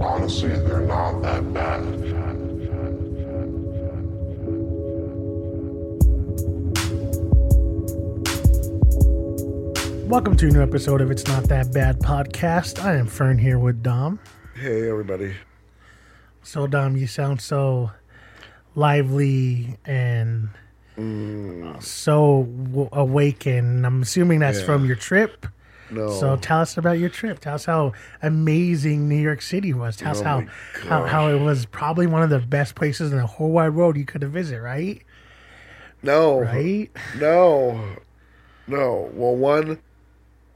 Honestly, they're not that bad. Welcome to a new episode of It's Not That Bad podcast. I am Fern here with Dom. Hey, everybody. So, Dom, you sound so lively and Mm. so w- awakened. I'm assuming that's Yeah. from your trip. No. So, tell us about your trip. Tell us how amazing New York City was. Tell us Oh how, how how it was probably one of the best places in the whole wide world you could have visited. Right? no. Right? No. No. Well, one,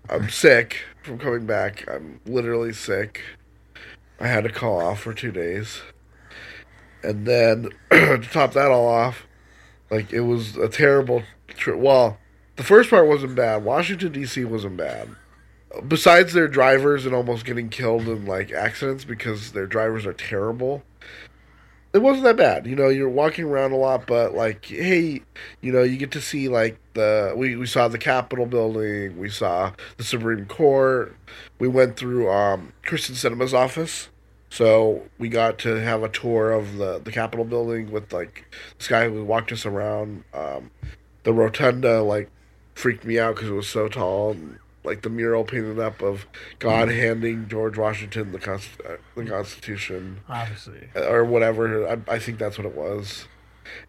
I'm sick from coming back. I'm literally sick. I had to call off for two days. And then, to top that all off, like, it was a terrible trip. Well, the first part wasn't bad. Washington, D.C. wasn't bad. Besides their drivers and almost getting killed in, like, accidents because their drivers are terrible. it wasn't that bad. You know, you're walking around a lot, but like, hey, you know, you get to see like the we, we saw the Capitol building, we saw the Supreme Court, we went through um Kyrsten Sinema's office. So we got to have a tour of the the Capitol building with like this guy who walked us around. Um, the rotunda like freaked me out because it was so tall and like the mural painted up of God handing George Washington the const- uh, the Constitution Obviously. or whatever. I, I think that's what it was.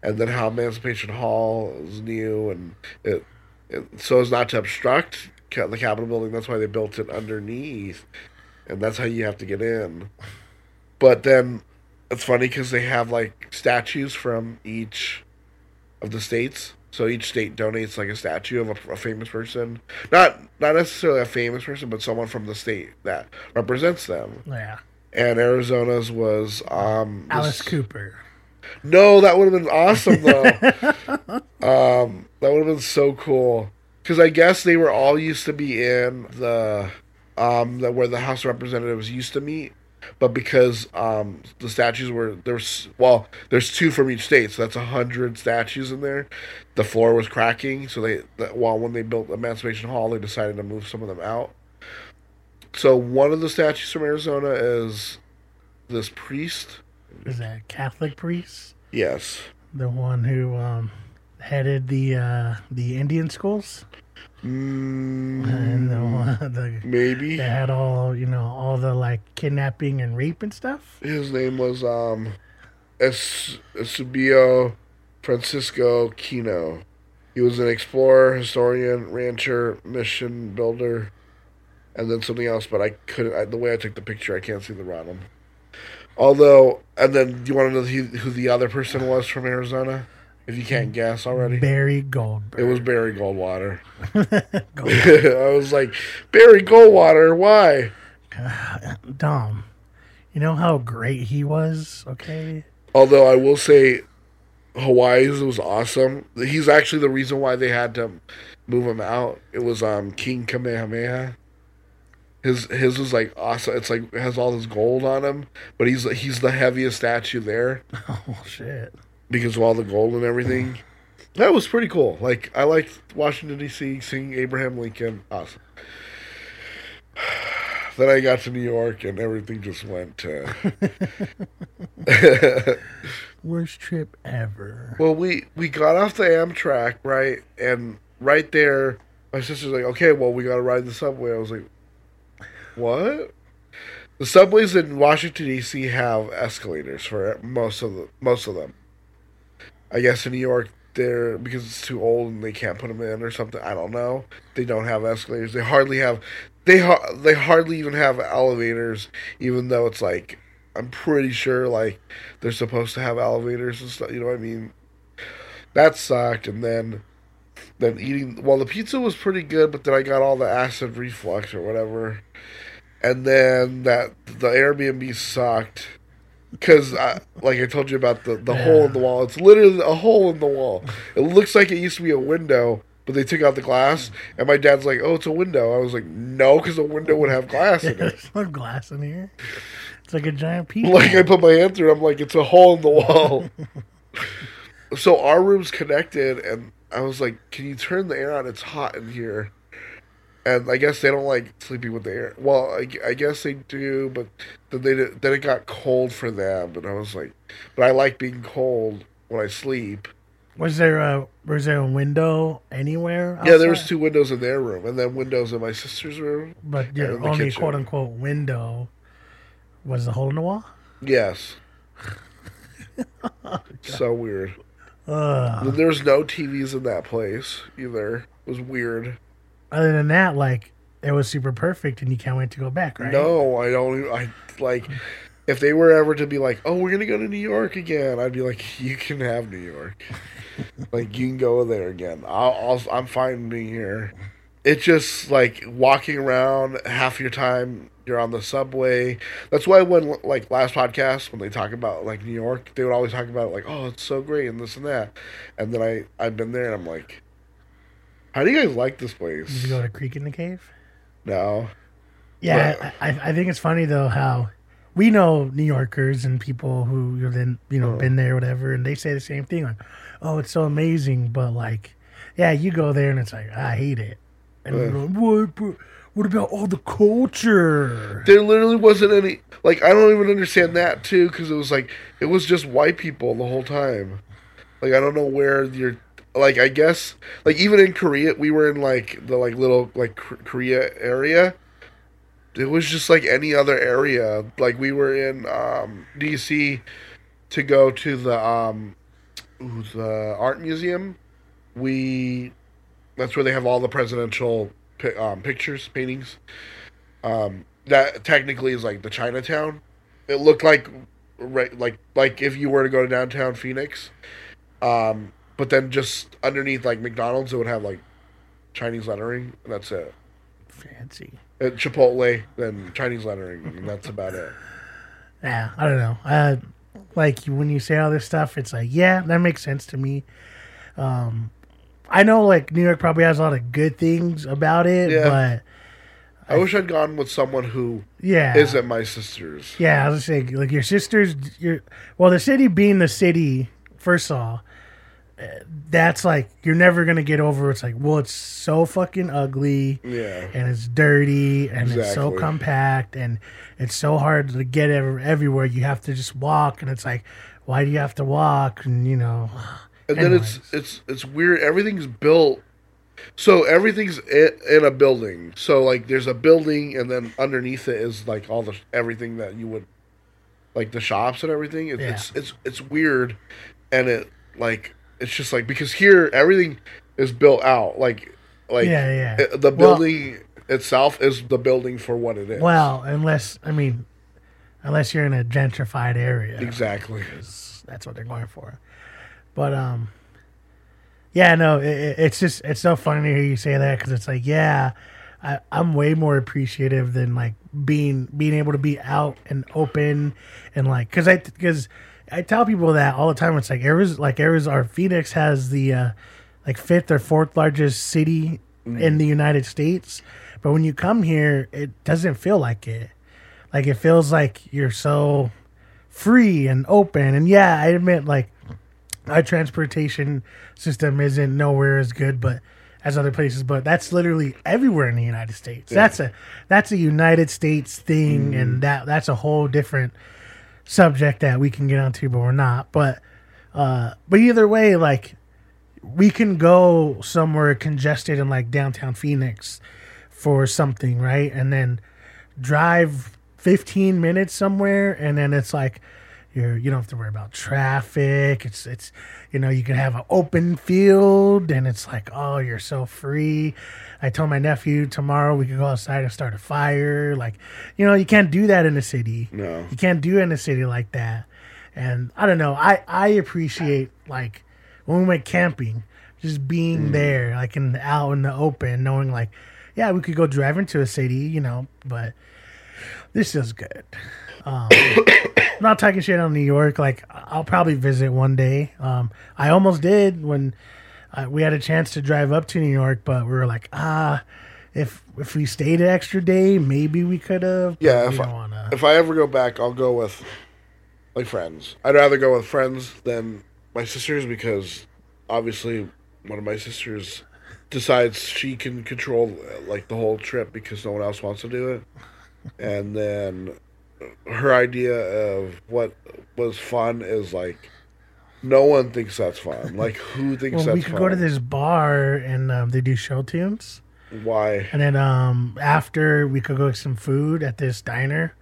And then how Emancipation Hall is new and it, it so as not to obstruct the Capitol building. That's why they built it underneath, and that's how you have to get in. But then it's funny because they have like statues from each of the states. So each state donates like a statue of a, a famous person, not not necessarily a famous person, but someone from the state that represents them Yeah. and Arizona's was um this- Alice Cooper. No, that would have been awesome though. um, that would have been so cool because I guess they were all used to be in the um the, where the House of Representatives used to meet, but because um the statues were there's well there's two from each state, so that's a hundred statues in there. The floor was cracking, so they that, well when they built Emancipation Hall, they decided to move some of them out. So one of the statues from Arizona is this priest. Is that a Catholic priest? Yes. The one who um, headed the uh, the Indian schools? Mm, and the one the maybe they had all you know all the like kidnapping and rape and stuff. his name was um Es- Eusebio Francisco Kino. He was an explorer, historian, rancher, mission builder, and then something else. But I couldn't. I, the way I took the picture, I can't see the bottom. Although, and then do you want to know who the other person was from Arizona? If you can't guess already, Barry Goldberg. it was Barry Goldwater. Gold- I was like, Barry Goldwater, why? Dom. You know how great he was. Okay. Although I will say, Hawaii's was awesome. He's actually the reason why they had to move him out. It was um King Kamehameha. His his was like awesome. It's like it has all this gold on him, but he's he's the heaviest statue there Oh shit. Because of all the gold and everything. That was pretty cool. Like I liked Washington D.C. seeing Abraham Lincoln. Awesome. Then I got to New York and everything just went to. Worst trip ever. Well, we we got off the Amtrak, right? And right there, my sister's like, "Okay, well, we got to ride the subway." I was like, "What?" The subways in Washington D.C. have escalators for most of the most of them. I guess in New York, they're because it's too old and they can't put them in or something. I don't know. They don't have escalators. They hardly have. They ha- they hardly even have elevators, even though it's like I'm pretty sure like they're supposed to have elevators and stuff. You know what I mean? That sucked. And then then eating. Well, the pizza was pretty good, but then I got all the acid reflux or whatever. And then that the Airbnb sucked because, like I told you about the the hole in the wall. It's literally a hole in the wall. It looks like it used to be a window. But they took out the glass, and my dad's like, "Oh, it's a window." I was like, "No, because a window would have glass in it." There's no glass in here. It's like a giant piece. like I put my hand through. I'm like, it's a hole in the wall. so our room's connected, and I was like, "Can you turn the air on? It's hot in here." And I guess they don't like sleeping with the air. Well, I, I guess they do, but then they then it got cold for them, and I was like, but I like being cold when I sleep. Was there a was there a window anywhere? Yeah, there was two windows in their room, and then windows in my sister's room. but your the only kitchen. quote unquote window was the hole in the wall. Yes. so weird. Ugh. Then There's no TVs in that place either. It was weird. Other than that, like it was super perfect, and you can't wait to go back, right? No, I don't. I like. If they were ever to be like, "Oh, we're gonna go to New York again," I'd be like, "You can have New York. like, you can go there again. I'll, I'll. I'm fine being here." It's just like walking around half your time. You're on the subway. That's why when like last podcast when they talk about like New York, they would always talk about like, "Oh, it's so great" and this and that. And then I I've been there and I'm like, "How do you guys like this Did place?" you go to Creek and the Cave? No. Yeah, I, I think it's funny though how we know New Yorkers and people who have been you know Oh. been there, whatever, and they say the same thing like, "Oh, it's so amazing," but like, yeah, you go there and it's like, I hate it, and you're uh. going, what? What about all the culture? There literally wasn't any. Like, I don't even understand that, too, because it was like, it was just white people the whole time. Like, I don't know where you're. Like, I guess. Like, even in Korea, we were in, like, the, like, little, like, Korea area. It was just like any other area. Like, we were in um, D.C. to go to the, um, the art museum. We. That's where they have all the presidential um, pictures, paintings um, that technically is like the Chinatown. It looked like right, like like if you were to go to downtown Phoenix, um, but then just underneath like McDonald's, it would have like Chinese lettering. And that's it. Fancy. At Chipotle, then Chinese lettering, and that's about it. Yeah, I don't know. Uh, like when you say all this stuff, it's like, yeah, that makes sense to me. Um, I know like New York probably has a lot of good things about it, Yeah. but I wish I'd gone with someone who yeah, isn't my sister's. Yeah, I was saying, like your sister's, your well, the city being the city. First of all, uh, that's like you're never gonna get over. It's like, well, it's so fucking ugly, Yeah. and it's dirty, and it's so compact, and it's so hard to get ever, everywhere. You have to just walk, and it's like, why do you have to walk? And you know, And then it's it's it's weird. Everything's built. So everything's in, in a building. So like there's a building, and then underneath it is like all the everything that you would, like the shops and everything. It, Yeah. It's it's it's weird, and it like it's just like because here everything is built out. Like like Yeah, yeah. the Well- building itself is the building for what it is. well, unless I mean, unless you're in a gentrified area, exactly. that's what they're going for. But um, yeah, no, it, it- it's just it's so funny to hear you say that because it's like, yeah, I, I'm way more appreciative than like being being able to be out and open and like because I because I tell people that all the time. It's like Arizona, like Arizona, or Phoenix has the uh, like fifth or fourth largest city in the United States, but when you come here, it doesn't feel like it. Like it feels like you're so free and open. And yeah, I admit like our transportation system isn't nowhere as good, but as other places. But that's literally everywhere in the United States. That's a that's a United States thing, and that that's a whole different subject that we can get onto, but we're not. But uh, but either way, like we can go somewhere congested in like downtown Phoenix for something, right? And then drive 15 minutes somewhere and then it's like you're you don't have to worry about traffic. It's it's you know, you can have an open field and it's like, oh, you're so free. I told my nephew tomorrow we could go outside and start a fire. Like, you know, you can't do that in a city. No. You can't do it in a city like that. And I don't know. I I appreciate like when we went camping, just being mm. there, like in the, out in the open, knowing like, yeah, we could go drive into a city, you know, but this is good. Um, I'm not talking shit on New York. Like I'll probably visit one day. Um, I almost did when uh, we had a chance to drive up to New York, but we were like, ah, if if we stayed an extra day, maybe we could have. Yeah, if I, wanna. if I ever go back, I'll go with like friends. I'd rather go with friends than my sisters because obviously one of my sisters decides she can control like the whole trip because no one else wants to do it, and then her idea of what was fun is like no one thinks that's fun. Like who thinks Well, that's fun? we could fun? go to this bar and um, they do show tunes. Why? And then um, after we could go get some food at this diner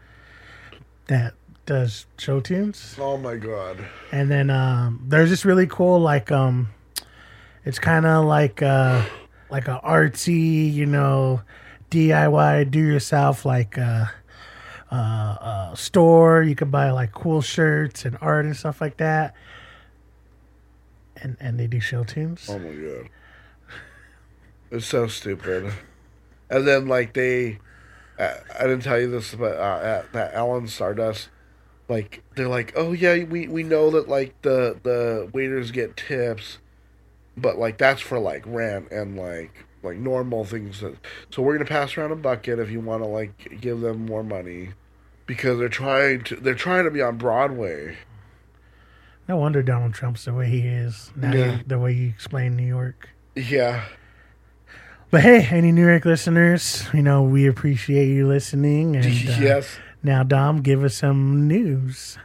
that does show tunes. Oh my god! And then um, there's this really cool like um, it's kind of like uh, like a artsy, you know, DIY, do yourself like uh, uh, uh, store. You could buy like cool shirts and art and stuff like that. And and they do show tunes. Oh my god! It's so stupid. And then like they, I, I didn't tell you this, but uh, at that Ellen's Stardust, like they're like, oh yeah, we we know that like the the waiters get tips, but like that's for like rent and like like normal things. That, so we're gonna pass around a bucket if you want to like give them more money, because they're trying to they're trying to be on Broadway. No wonder Donald Trump's the way he is. Now Yeah. the way you explain New York. Yeah. But hey, any New York listeners, you know, we appreciate you listening. And uh, yes. now, Dom, give us some news.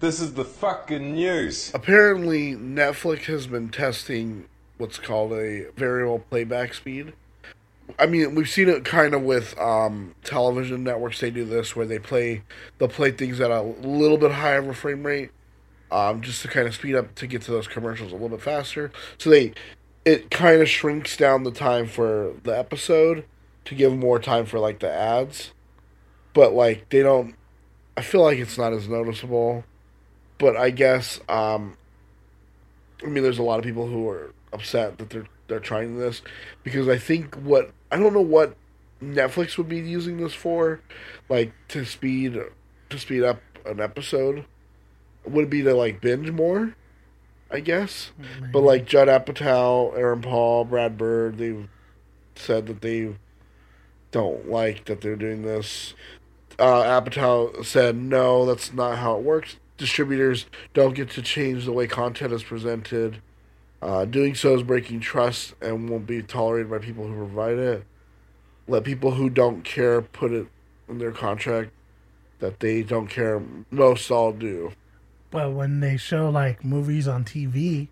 This is the fucking news. Apparently, Netflix has been testing what's called a variable playback speed. I mean, we've seen it kind of with um, television networks. They do this where they play, they'll play things at a little bit higher of a frame rate, um, just to kind of speed up to get to those commercials a little bit faster. So they, it kind of shrinks down the time for the episode to give more time for like the ads, but like they don't. I feel like it's not as noticeable, but I guess um, I mean, there's a lot of people who are upset that they're they're trying this because I think what I don't know what Netflix would be using this for, like to speed to speed up an episode. Would it be to like binge more? I guess, but like Judd Apatow, Aaron Paul, Brad Bird, they've said that they don't like that they're doing this. Uh, Apatow said, "No, that's not how it works. Distributors don't get to change the way content is presented. Uh, doing so is breaking trust and won't be tolerated by people who provide it. Let people who don't care put it in their contract that they don't care. Most all do. But when they show like movies on TV,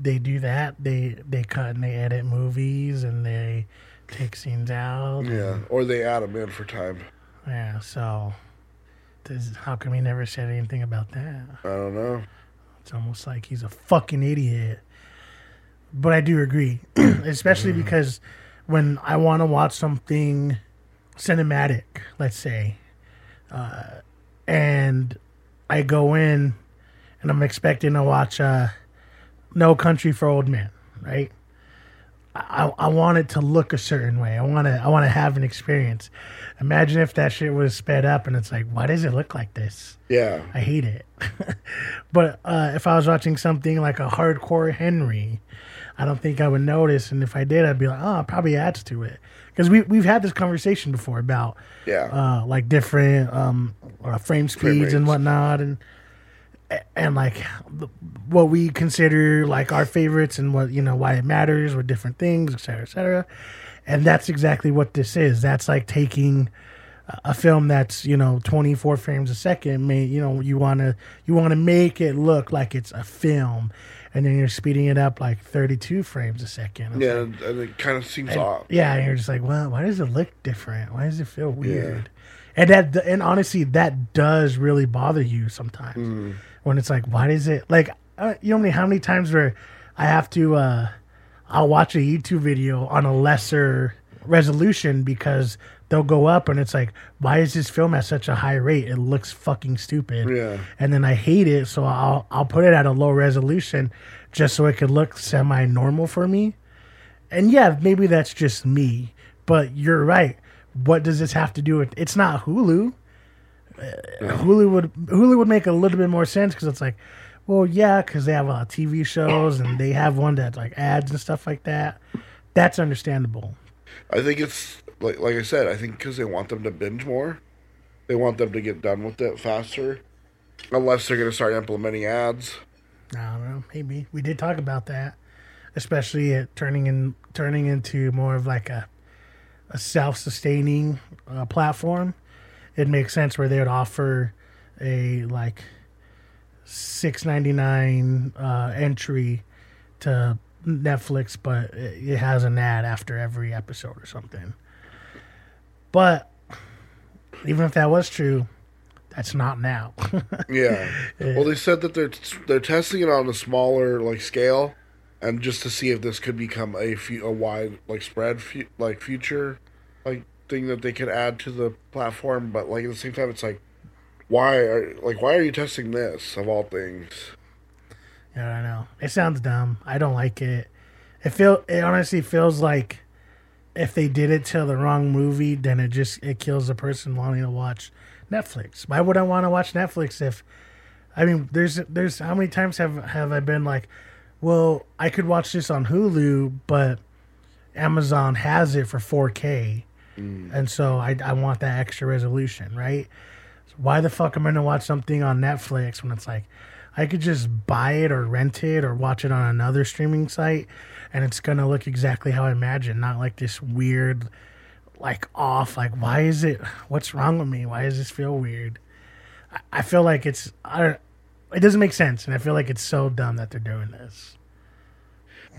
they do that. They they cut and they edit movies and they take scenes out. Yeah, or they add them in for time. Yeah. So, does, how come he never said anything about that? I don't know. It's almost like he's a fucking idiot. But I do agree, especially because when I want to watch something cinematic, let's say, uh, and I go in and I'm expecting to watch uh, No Country for Old Men, right? I, I want it to look a certain way. I want to I want to have an experience. Imagine if that shit was sped up and it's like, why does it look like this? Yeah, I hate it. but uh, if I was watching something like a hardcore Henry, I don't think I would notice. And if I did, I'd be like, oh, it probably adds to it. Because we, we've had this conversation before about yeah, uh, like different um, uh, frame speeds and whatnot. And and like what we consider like our favorites and what you know why it matters with different things, et cetera, et cetera. And that's exactly what this is. That's like taking a film that's you know 24 frames a second. May you know you want to you want to make it look like it's a film, and then you're speeding it up like 32 frames a second. Yeah, like- and, it kind of seems and- off. yeah, and you're just like, well, why does it look different? Why does it feel weird? And that, and honestly, that does really bother you sometimes Mm-hmm. When it's like, why does it like? Uh, you know me how many times where I have to, uh, I'll watch a YouTube video on a lesser resolution because they'll go up and it's like, why is this film at such a high rate? It looks fucking stupid. Yeah. And then I hate it, so I'll I'll put it at a low resolution just so it could look semi normal for me. And yeah, maybe that's just me, but you're right. What does this have to do with? It's not Hulu. Hulu would Hulu would make a little bit more sense because it's like, well, yeah, because they have uh, TV shows and they have one that like ads and stuff like that. That's understandable. I think it's like like I said. I think because they want them to binge more, they want them to get done with it faster. Unless they're going to start implementing ads. I don't know. Maybe we did talk about that. especially it turning in turning into more of like a a self-sustaining uh, platform. It makes sense where they would offer a like six ninety nine uh, entry to Netflix, but it has an ad after every episode or something. But even if that was true, that's not now. Yeah. Well, they said that they're they're testing it on a smaller like scale, and just to see if this could become a fu- a wide like spread like future like thing that they could add to the platform. But like at the same time, it's like why are like why are you testing this of all things? Yeah, I know. It sounds dumb. I don't like it. It feel it honestly feels like if they did it to the wrong movie, then it just it kills the person wanting to watch Netflix. Why would I want to watch Netflix if I mean there's there's how many times have have I been like, well, I could watch this on Hulu, but Amazon has it for 4K. And so I, I want that extra resolution, right? So why the fuck am I gonna watch something on Netflix when it's like I could just buy it or rent it or watch it on another streaming site and it's gonna look exactly how I imagine, not like this weird like off, like why is it what's wrong with me? Why does this feel weird? I, I feel like it's I don't it doesn't make sense and I feel like it's so dumb that they're doing this.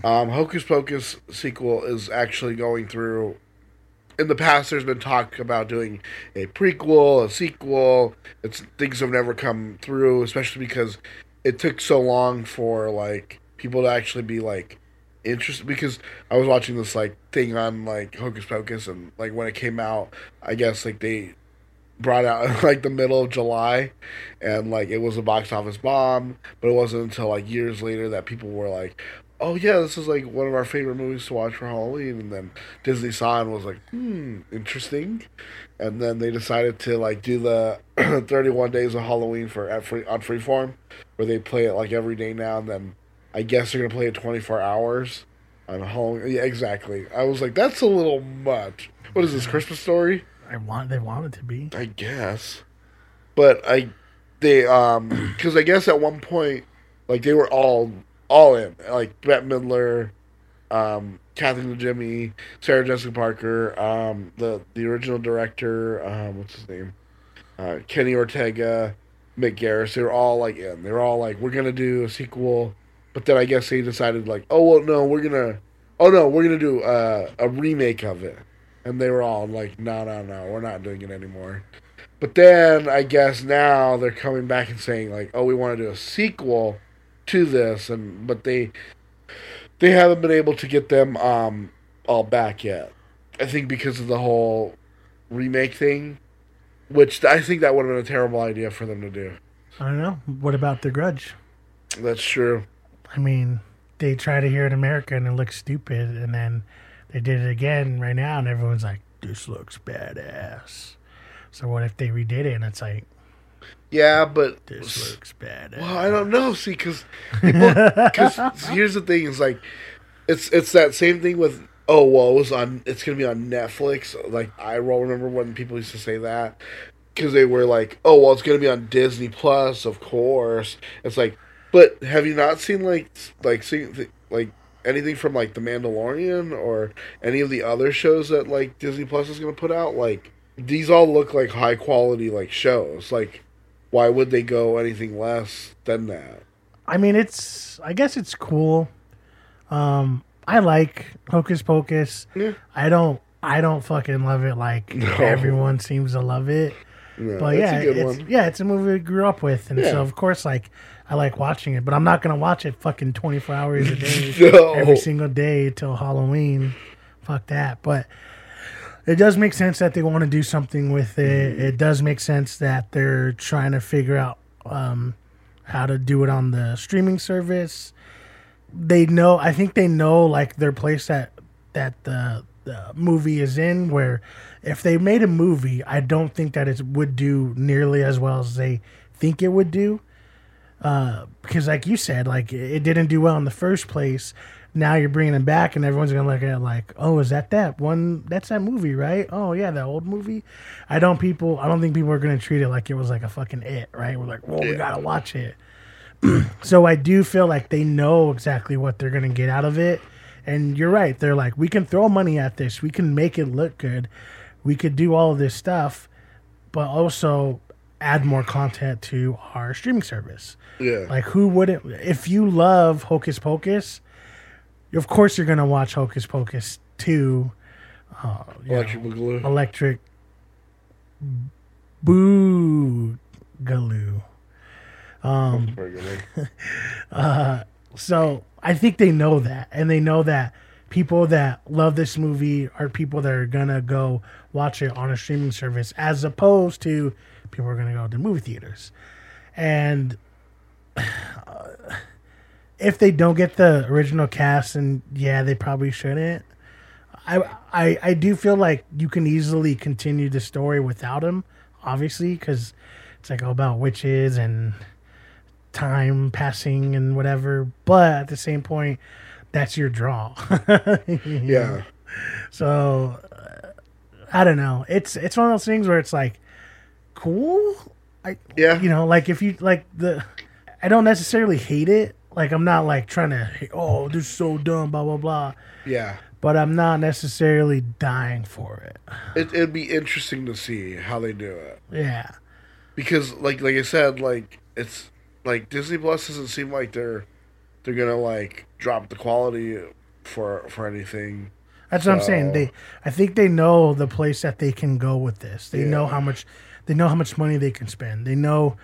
Um, Hocus Pocus sequel is actually going through. In the past, there's been talk about doing a prequel, a sequel. It's things have never come through, especially because it took so long for like people to actually be like interested. Because I was watching this like thing on like Hocus Pocus, and like when it came out, I guess like they brought out like the middle of July, and like it was a box office bomb. But it wasn't until like years later that people were like, "Oh yeah, this is like one of our favorite movies to watch for Halloween." And then Disney saw and was like, "Hmm, interesting." And then they decided to like do the 31 days of Halloween for at free on Freeform, where they play it like every day now. And then I guess they're gonna play it 24 hours on Halloween. Yeah, exactly. I was like, that's a little much. What is this Christmas story? I want they want it to be. I guess. But I they um cuz I guess at one point like they were all all in. Like Bette Midler, um Kathy Najimy, Sarah Jessica Parker, um the the original director, um what's his name? Uh Kenny Ortega, Mick Garris, they were all like in. They were all like we're to do a sequel. But then I guess they decided like, "Oh, well no, we're to Oh no, we're to do uh, a remake of it." And they were all like, "No, no, no, we're not doing it anymore." But then I guess now they're coming back and saying like, "Oh, we want to do a sequel to this," and but they they haven't been able to get them um all back yet. I think because of the whole remake thing, which I think that would have been a terrible idea for them to do. I don't know. What about the grudge? That's true. I mean, they try to hear it in America and it looks stupid, and then they did it again right now, and everyone's like, "This looks badass." So what if they redid it and it's like, Yeah, but "This looks badass"? Well, I don't know. See, because because here's the thing: is like it's it's that same thing with oh well, it was on it's gonna be on Netflix. Like I roll remember when people used to say that because they were like, oh well, it's gonna be on Disney Plus, of course. It's like, but have you not seen like like seen like anything from like The Mandalorian or any of the other shows that like Disney Plus is gonna put out? Like these all look like high quality like shows. Like why would they go anything less than that? I mean, it's. I guess it's cool. Um, I like Hocus Pocus. Yeah. I don't. I don't fucking love it like No. everyone seems to love it. No, But yeah, a good it's one. yeah, it's a movie we grew up with, and Yeah. so of course, like I like watching it. But I'm not gonna watch it fucking 24 hours a day, No. every single day till Halloween. Fuck that. But it does make sense that they want to do something with it. Mm-hmm. It does make sense that they're trying to figure out um, how to do it on the streaming service. They know. I think they know like their place that that the the movie is in. Where if they made a movie, I don't think that it would do nearly as well as they think it would do. Uh, because like you said, like it didn't do well in the first place. Now you're bringing it back, and everyone's gonna look at it like, oh, is that that one? That's that movie, right? Oh yeah, that old movie. I don't people. I don't think people are gonna treat it like it was like a fucking it, right? We're like, well, we gotta watch it. so I do feel like they know exactly what they're gonna get out of it, And you're right. They're like, we can throw money at this. We can make it look good. We could do all of this stuff, but also add more content to our streaming service. Yeah. Like, who wouldn't? If you love Hocus Pocus, of course you're gonna watch Hocus Pocus two. Uh, Electric know, Boogaloo. Electric Boogaloo. Um, one. So I think they know that, and they know that people that love this movie are people that are gonna go watch it on a streaming service, as opposed to people are gonna go to movie theaters. And uh, if they don't get the original cast, and yeah, they probably shouldn't. I, I I do feel like you can easily continue the story without him, obviously, because it's like all about witches and time passing and whatever. But at the same point, that's your draw. Yeah. So uh, I don't know. It's it's one of those things where it's like cool. I Yeah. you know like if you like the I don't necessarily hate it. Like I'm not like trying to oh this is so dumb blah blah blah. Yeah. But I'm not necessarily dying for it. It, it'd be interesting to see how they do it Yeah. because, like, like I said, like it's like Disney Plus doesn't seem like they're they're gonna like drop the quality for for anything. That's what I'm saying. They, I think they know the place that they can go with this. They know how much, they know how much money they can spend. They know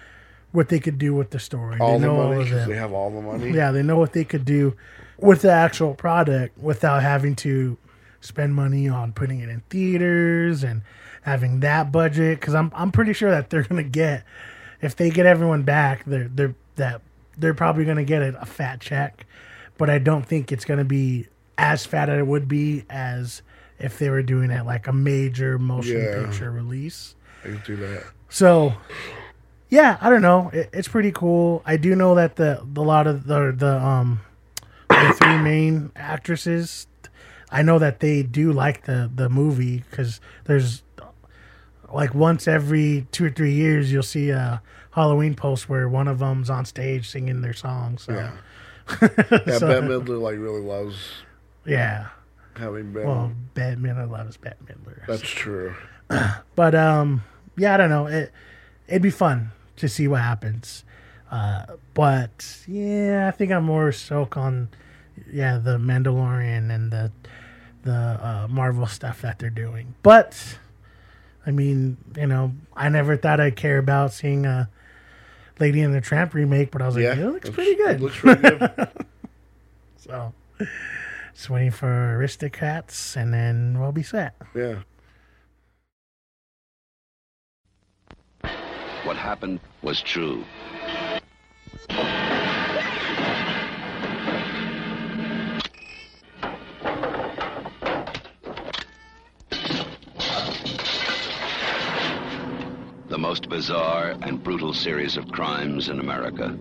what they could do with the story. All they the know all money of 'cause that. they have all the money. Yeah, they know what they could do with the actual product without having to spend money on putting it in theaters and having that budget. Because I'm I'm pretty sure that they're gonna get if they get everyone back, they're they're that they're probably gonna get a, a fat check. But I don't think it's gonna be as fat as it would be as if they were doing it like a major motion Yeah. picture release. Do that. So, yeah, I don't know. It, it's pretty cool. I do know that the, the lot of the the um the three main actresses, I know that they do like the the movie because there's like once every two or three years you'll see a Halloween post where one of them's on stage singing their song. So Yeah. yeah, Yeah, So- Bette Midler like really loves having been. Well, Bette Midler loves Bette Midler. That's true. But um, yeah, I don't know. It it'd be fun to see what happens. Uh, but yeah, I think I'm more soak on yeah the Mandalorian and the the uh, Marvel stuff that they're doing. But I mean, you know, I never thought I'd care about seeing a Lady and the Tramp remake, but I was like, Yeah, it looks it's- pretty good. It looks pretty good. so just waiting for Aristocats, and then we'll be set. yeah. What happened was true. The most bizarre and brutal series of crimes in America.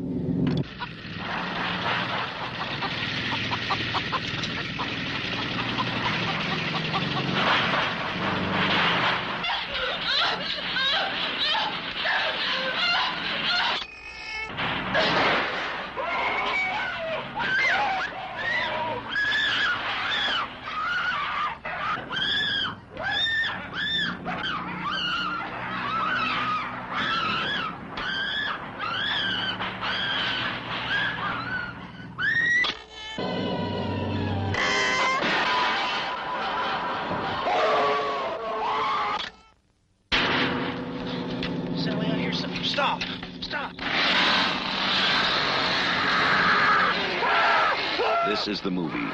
Is the movie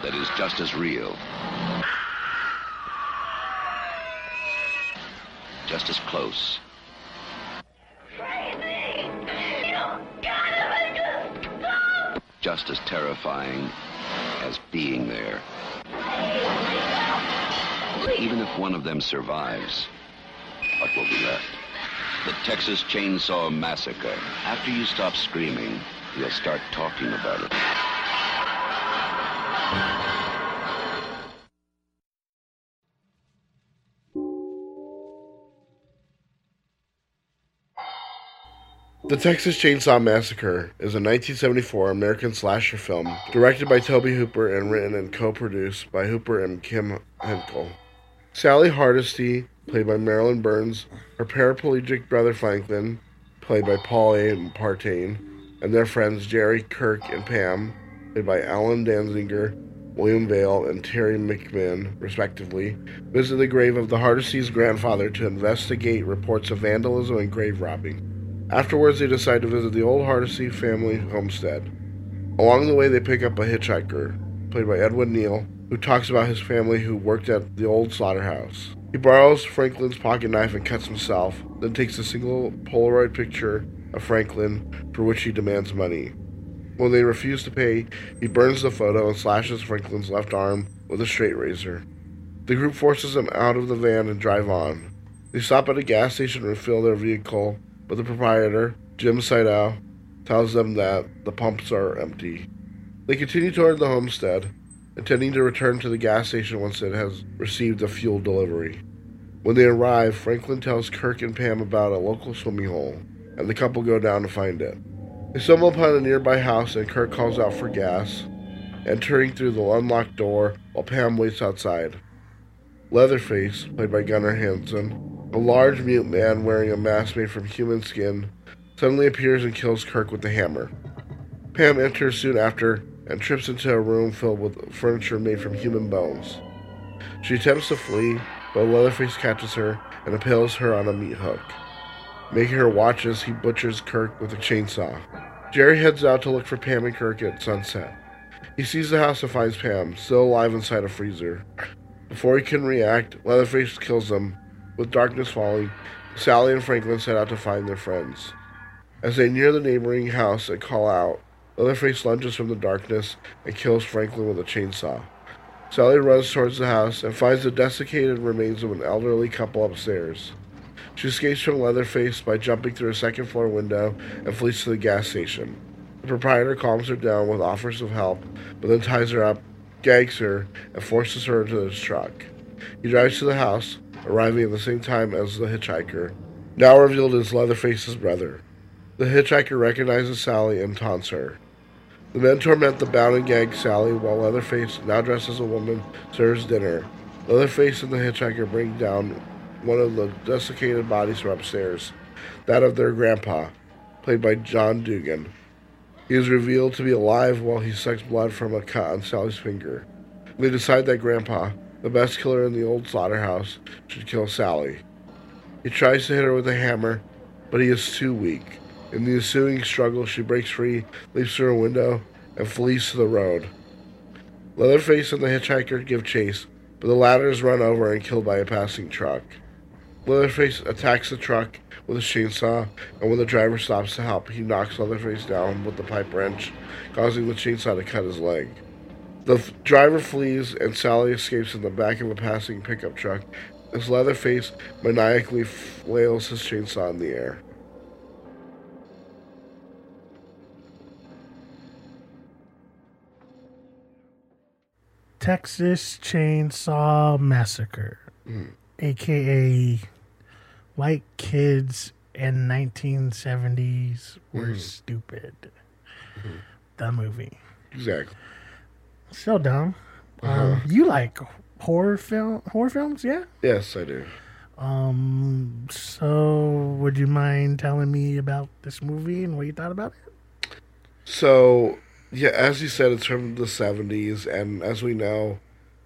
that is just as real. Just as close. Crazy you gotta make go just as terrifying as being there. Even if one of them survives, what will be left? The Texas Chainsaw Massacre. After you stop screaming, you'll start talking about it. The Texas Chainsaw Massacre is a 1974 American slasher film directed by Tobe Hooper and written and co-produced by Hooper and Kim Henkel. Sally Hardesty, played by Marilyn Burns, her paraplegic brother Franklin, played by Paul A. Partain, and their friends Jerry, Kirk, and Pam, played by Allen Danziger, William Vail, and Teri McMinn, respectively, visit the grave of the Hardesty's grandfather to investigate reports of vandalism and grave robbing. Afterwards, they decide to visit the old Hardesty family homestead. Along the way, they pick up a hitchhiker, played by Edwin Neal, who talks about his family who worked at the old slaughterhouse. He borrows Franklin's pocket knife and cuts himself, then takes a single Polaroid picture of Franklin, for which he demands money. When they refuse to pay, he burns the photo and slashes Franklin's left arm with a straight razor. The group forces him out of the van and drive on. They stop at a gas station to refill their vehicle, but the proprietor, Jim Siedow, tells them that the pumps are empty. They continue toward the homestead, intending to return to the gas station once it has received a fuel delivery. When they arrive, Franklin tells Kirk and Pam about a local swimming hole, and the couple go down to find it. They stumble upon a nearby house, and Kirk calls out for gas, entering through the unlocked door while Pam waits outside. Leatherface, played by Gunnar Hansen, a large mute man wearing a mask made from human skin, suddenly appears and kills Kirk with a hammer. Pam enters soon after and trips into a room filled with furniture made from human bones. She attempts to flee, but Leatherface catches her and impales her on a meat hook, making her watch as he butchers Kirk with a chainsaw. Jerry heads out to look for Pam and Kirk at sunset. He sees the house and finds Pam, still alive inside a freezer. Before he can react, Leatherface kills them. With darkness falling, Sally and Franklin set out to find their friends. As they near the neighboring house and call out, Leatherface lunges from the darkness and kills Franklin with a chainsaw. Sally runs towards the house and finds the desiccated remains of an elderly couple upstairs. She escapes from Leatherface by jumping through a second floor window and flees to the gas station. The proprietor calms her down with offers of help, but then ties her up, gags her, and forces her into his truck. He drives to the house, arriving at the same time as the hitchhiker, now revealed as Leatherface's brother. The hitchhiker recognizes Sally and taunts her. The men torment the bound and gagged Sally while Leatherface, now dressed as a woman, serves dinner. Leatherface and the hitchhiker bring down one of the desiccated bodies from upstairs, that of their grandpa, played by John Dugan. He is revealed to be alive while he sucks blood from a cut on Sally's finger. They decide that Grandpa, the best killer in the old slaughterhouse, should kill Sally. He tries to hit her with a hammer, but he is too weak. In the ensuing struggle, she breaks free, leaps through a window, and flees to the road. Leatherface and the hitchhiker give chase, but the latter is run over and killed by a passing truck. Leatherface attacks the truck with a chainsaw, and when the driver stops to help, he knocks Leatherface down with the pipe wrench, causing the chainsaw to cut his leg. The f- driver flees, and Sally escapes in the back of a passing pickup truck as Leatherface maniacally flails his chainsaw in the air. Texas Chainsaw Massacre, hmm. aka white kids in 1970s were stupid. The movie. Exactly. So dumb. Um, you like horror film horror films, yeah? Yes, I do. Um so would you mind telling me about this movie and what you thought about it? So, yeah, as you said, it's from the 70s, and as we know,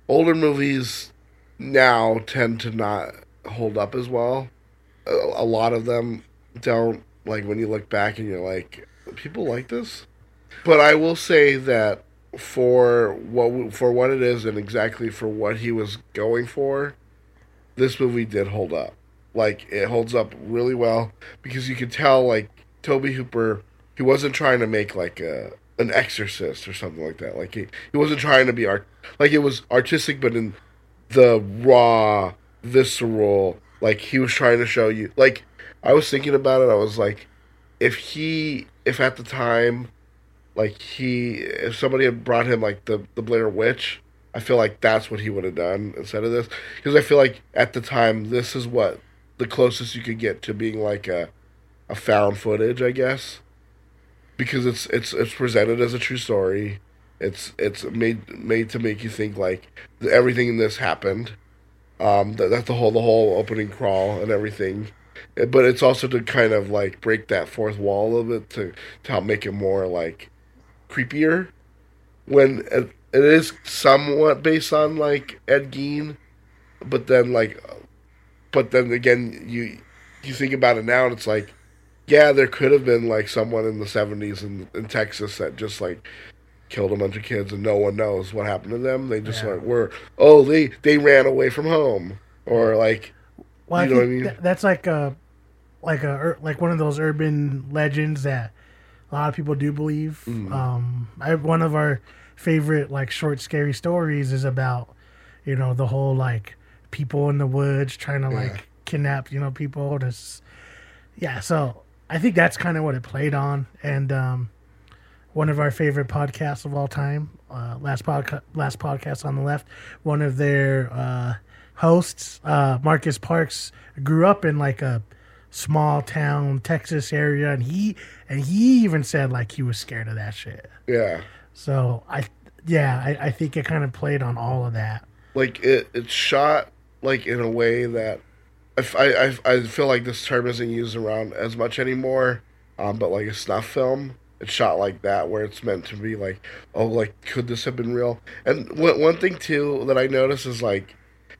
older movies now tend to not hold up as well. A, a lot of them don't. Like, when you look back and you're like, people like this? But I will say that for what for what it is and exactly for what he was going for, this movie did hold up. Like it holds up really well because you could tell like Tobe Hooper he wasn't trying to make like a an exorcist or something like that. Like he, he wasn't trying to be art like it was artistic but in the raw visceral like he was trying to show you like I was thinking about it I was like if he if at the time like he if somebody had brought him like the the Blair Witch I feel like that's what he would have done instead of this because I feel like at the time this is what the closest you could get to being like a a found footage, I guess, because it's it's it's presented as a true story. It's it's made made to make you think like everything in this happened. Um, that, that's the whole the whole opening crawl and everything. Uh, But it's also to kind of like break that fourth wall a little bit to to help make it more like creepier. When it, it is somewhat based on like Ed Gein, but then like, but then again you you think about it now and it's like, yeah, there could have been like someone in the seventies in in Texas that just like killed a bunch of kids and no one knows what happened to them. They just Yeah. like were oh they they ran away from home or like Well, You I know what I mean? tha- that's like a like a like one of those urban legends that a lot of people do believe. Mm. Um, I one of our favorite like short scary stories is about you know the whole like people in the woods trying to Yeah. like kidnap you know people. Just yeah, so I think that's kind of what it played on, and um, one of our favorite podcasts of all time, uh, last podcast, last podcast on the left, one of their uh, hosts, uh, Marcus Parks, grew up in like a small town Texas area, and he and he even said like he was scared of that shit. yeah So I, yeah, I, I think it kind of played on all of that. like it it's shot like in a way that I, I, I feel like this term isn't used around as much anymore um, but like a snuff film it's shot like that where it's meant to be like oh like could this have been real? And one, one thing too that i notice is like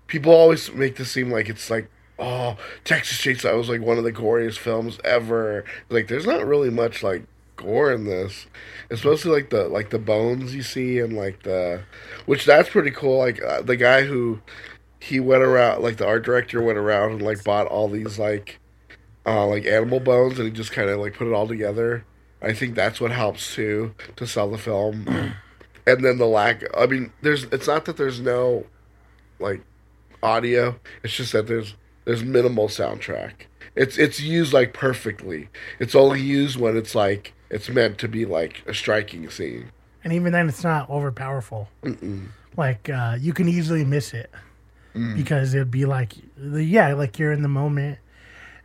people always make this seem like it's like oh texas chainsaw was like one of the goriest films ever. Like there's not really much like gore in this. It's mostly like the like the bones you see and like the which that's pretty cool. Like uh, the guy who he went around like the art director went around and like bought all these like uh like animal bones and he just kind of like put it all together i think that's what helps too to sell the film. And then the lack i mean there's it's not that there's no like audio it's just that there's there's minimal soundtrack. It's it's used like perfectly. It's only used when it's like it's meant to be like a striking scene. And even then, it's not over powerful. Like uh, you can easily miss it. Because it'd be like, yeah, like you're in the moment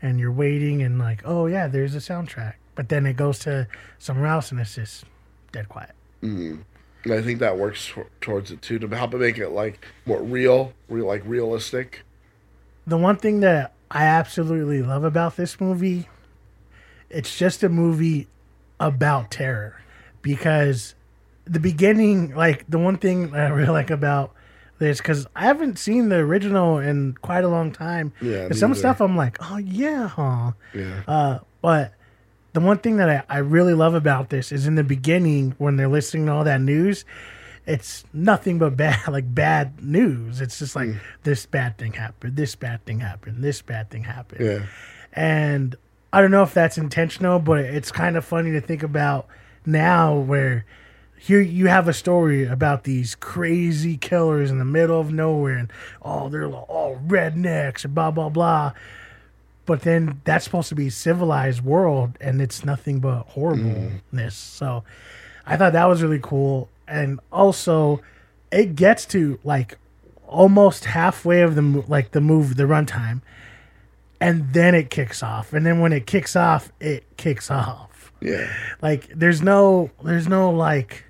and you're waiting and like, oh yeah, there's a soundtrack. But then it goes to somewhere else and it's just dead quiet. and i think that works towards it too to help it make it like more real real like realistic The one thing that I absolutely love about this movie, it's just a movie about terror because the beginning, like the one thing I really like about this, because I haven't seen the original in quite a long time. Yeah, some stuff I'm like, oh yeah, huh. yeah Uh, but the one thing that I, I really love about this is in the beginning when they're listening to all that news, it's nothing but bad, like bad news. It's just like mm. this bad thing happened, this bad thing happened, this bad thing happened, yeah. And I don't know if that's intentional, but it's kind of funny to think about now where here you have a story about these crazy killers in the middle of nowhere and oh they're all rednecks and blah blah blah but then that's supposed to be civilized world and it's nothing but horribleness. Mm. So i thought that was really cool. And also it gets to like almost halfway of the like the move the runtime and then it kicks off. And then when it kicks off it kicks off. Yeah. Like there's no there's no like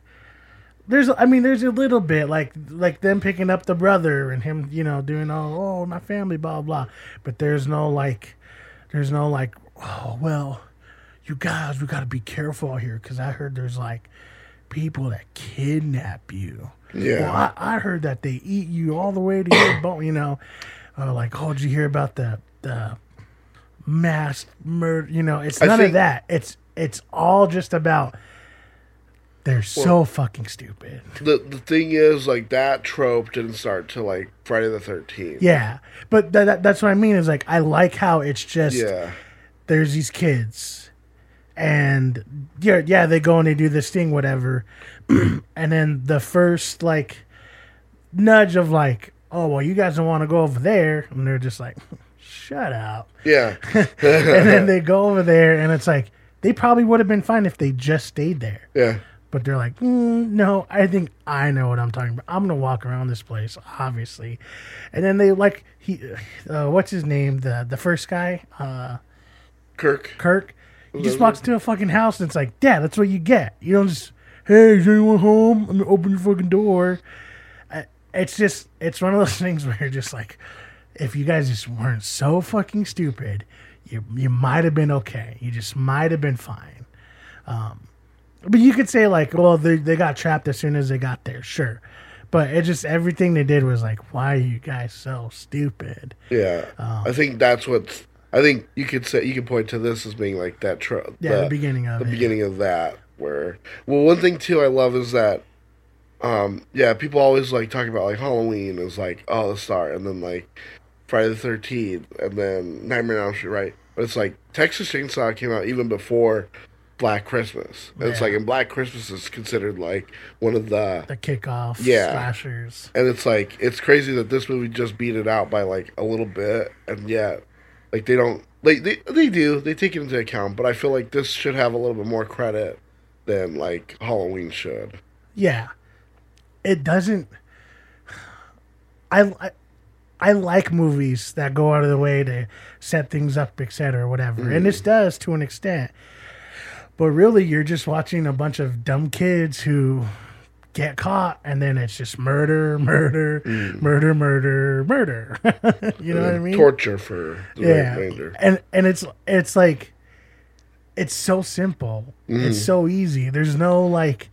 there's i mean there's a little bit like like them picking up the brother and him you know doing all oh my family blah blah. But there's no like there's no like oh well you guys we got to be careful here because i heard there's like people that kidnap you. Yeah. well, I, I heard that they eat you all the way to your bone you know? Uh, like oh did you hear about the the mass murder you know it's I none think- of that. It's it's all just about they're so fucking stupid. the the thing is like that trope didn't start till like friday the 13th yeah but tha- that, that's what i mean is like i like how it's just yeah. there's these kids and yeah yeah they go and they do this thing whatever. And then the first like nudge of like oh well you guys don't want to go over there and they're just like shut up. Yeah. And then they go over there and it's like they probably would have been fine if they just stayed there. Yeah but they're like mm, no i think i know what i'm talking about i'm gonna walk around this place obviously and then they like he uh, what's his name the the first guy uh kirk kirk He just walks into a fucking house and it's like, Dad, that's what you get. You don't just, hey, is anyone home? I'm gonna open your fucking door. It's just, it's one of those things where you're just like, if you guys just weren't so fucking stupid, you you might have been okay. You just might have been fine. Um, but you could say like, well, they they got trapped as soon as they got there, sure. But it just everything they did was like, why are you guys so stupid? Yeah, Oh. I think that's what's. I think you could say you could point to this as being like that. Tr- Yeah, the beginning of the it. beginning of that. Where well, one thing too I love is that, um, yeah, people always like talking about like Halloween is like oh the start, and then like Friday the Thirteenth, and then Nightmare on Elm Street, right? But it's like Texas Chainsaw came out even before Black Christmas. And It's like and Black Christmas is considered like one of the The kickoff Yeah. slashers. and it's like it's crazy that this movie just beat it out by like a little bit, and yet like they don't like they they do they take it into account, but I feel like this should have a little bit more credit than like Halloween should. Yeah, it doesn't. I, I I like movies that go out of the way to set things up, etc., or whatever, and this mm. does to an extent. But really, you're just watching a bunch of dumb kids who get caught, and then it's just murder, murder, murder, murder, murder. you know what I mean? Torture for the yeah remainder. and and it's it's like it's so simple Mm-hmm. it's so easy there's no like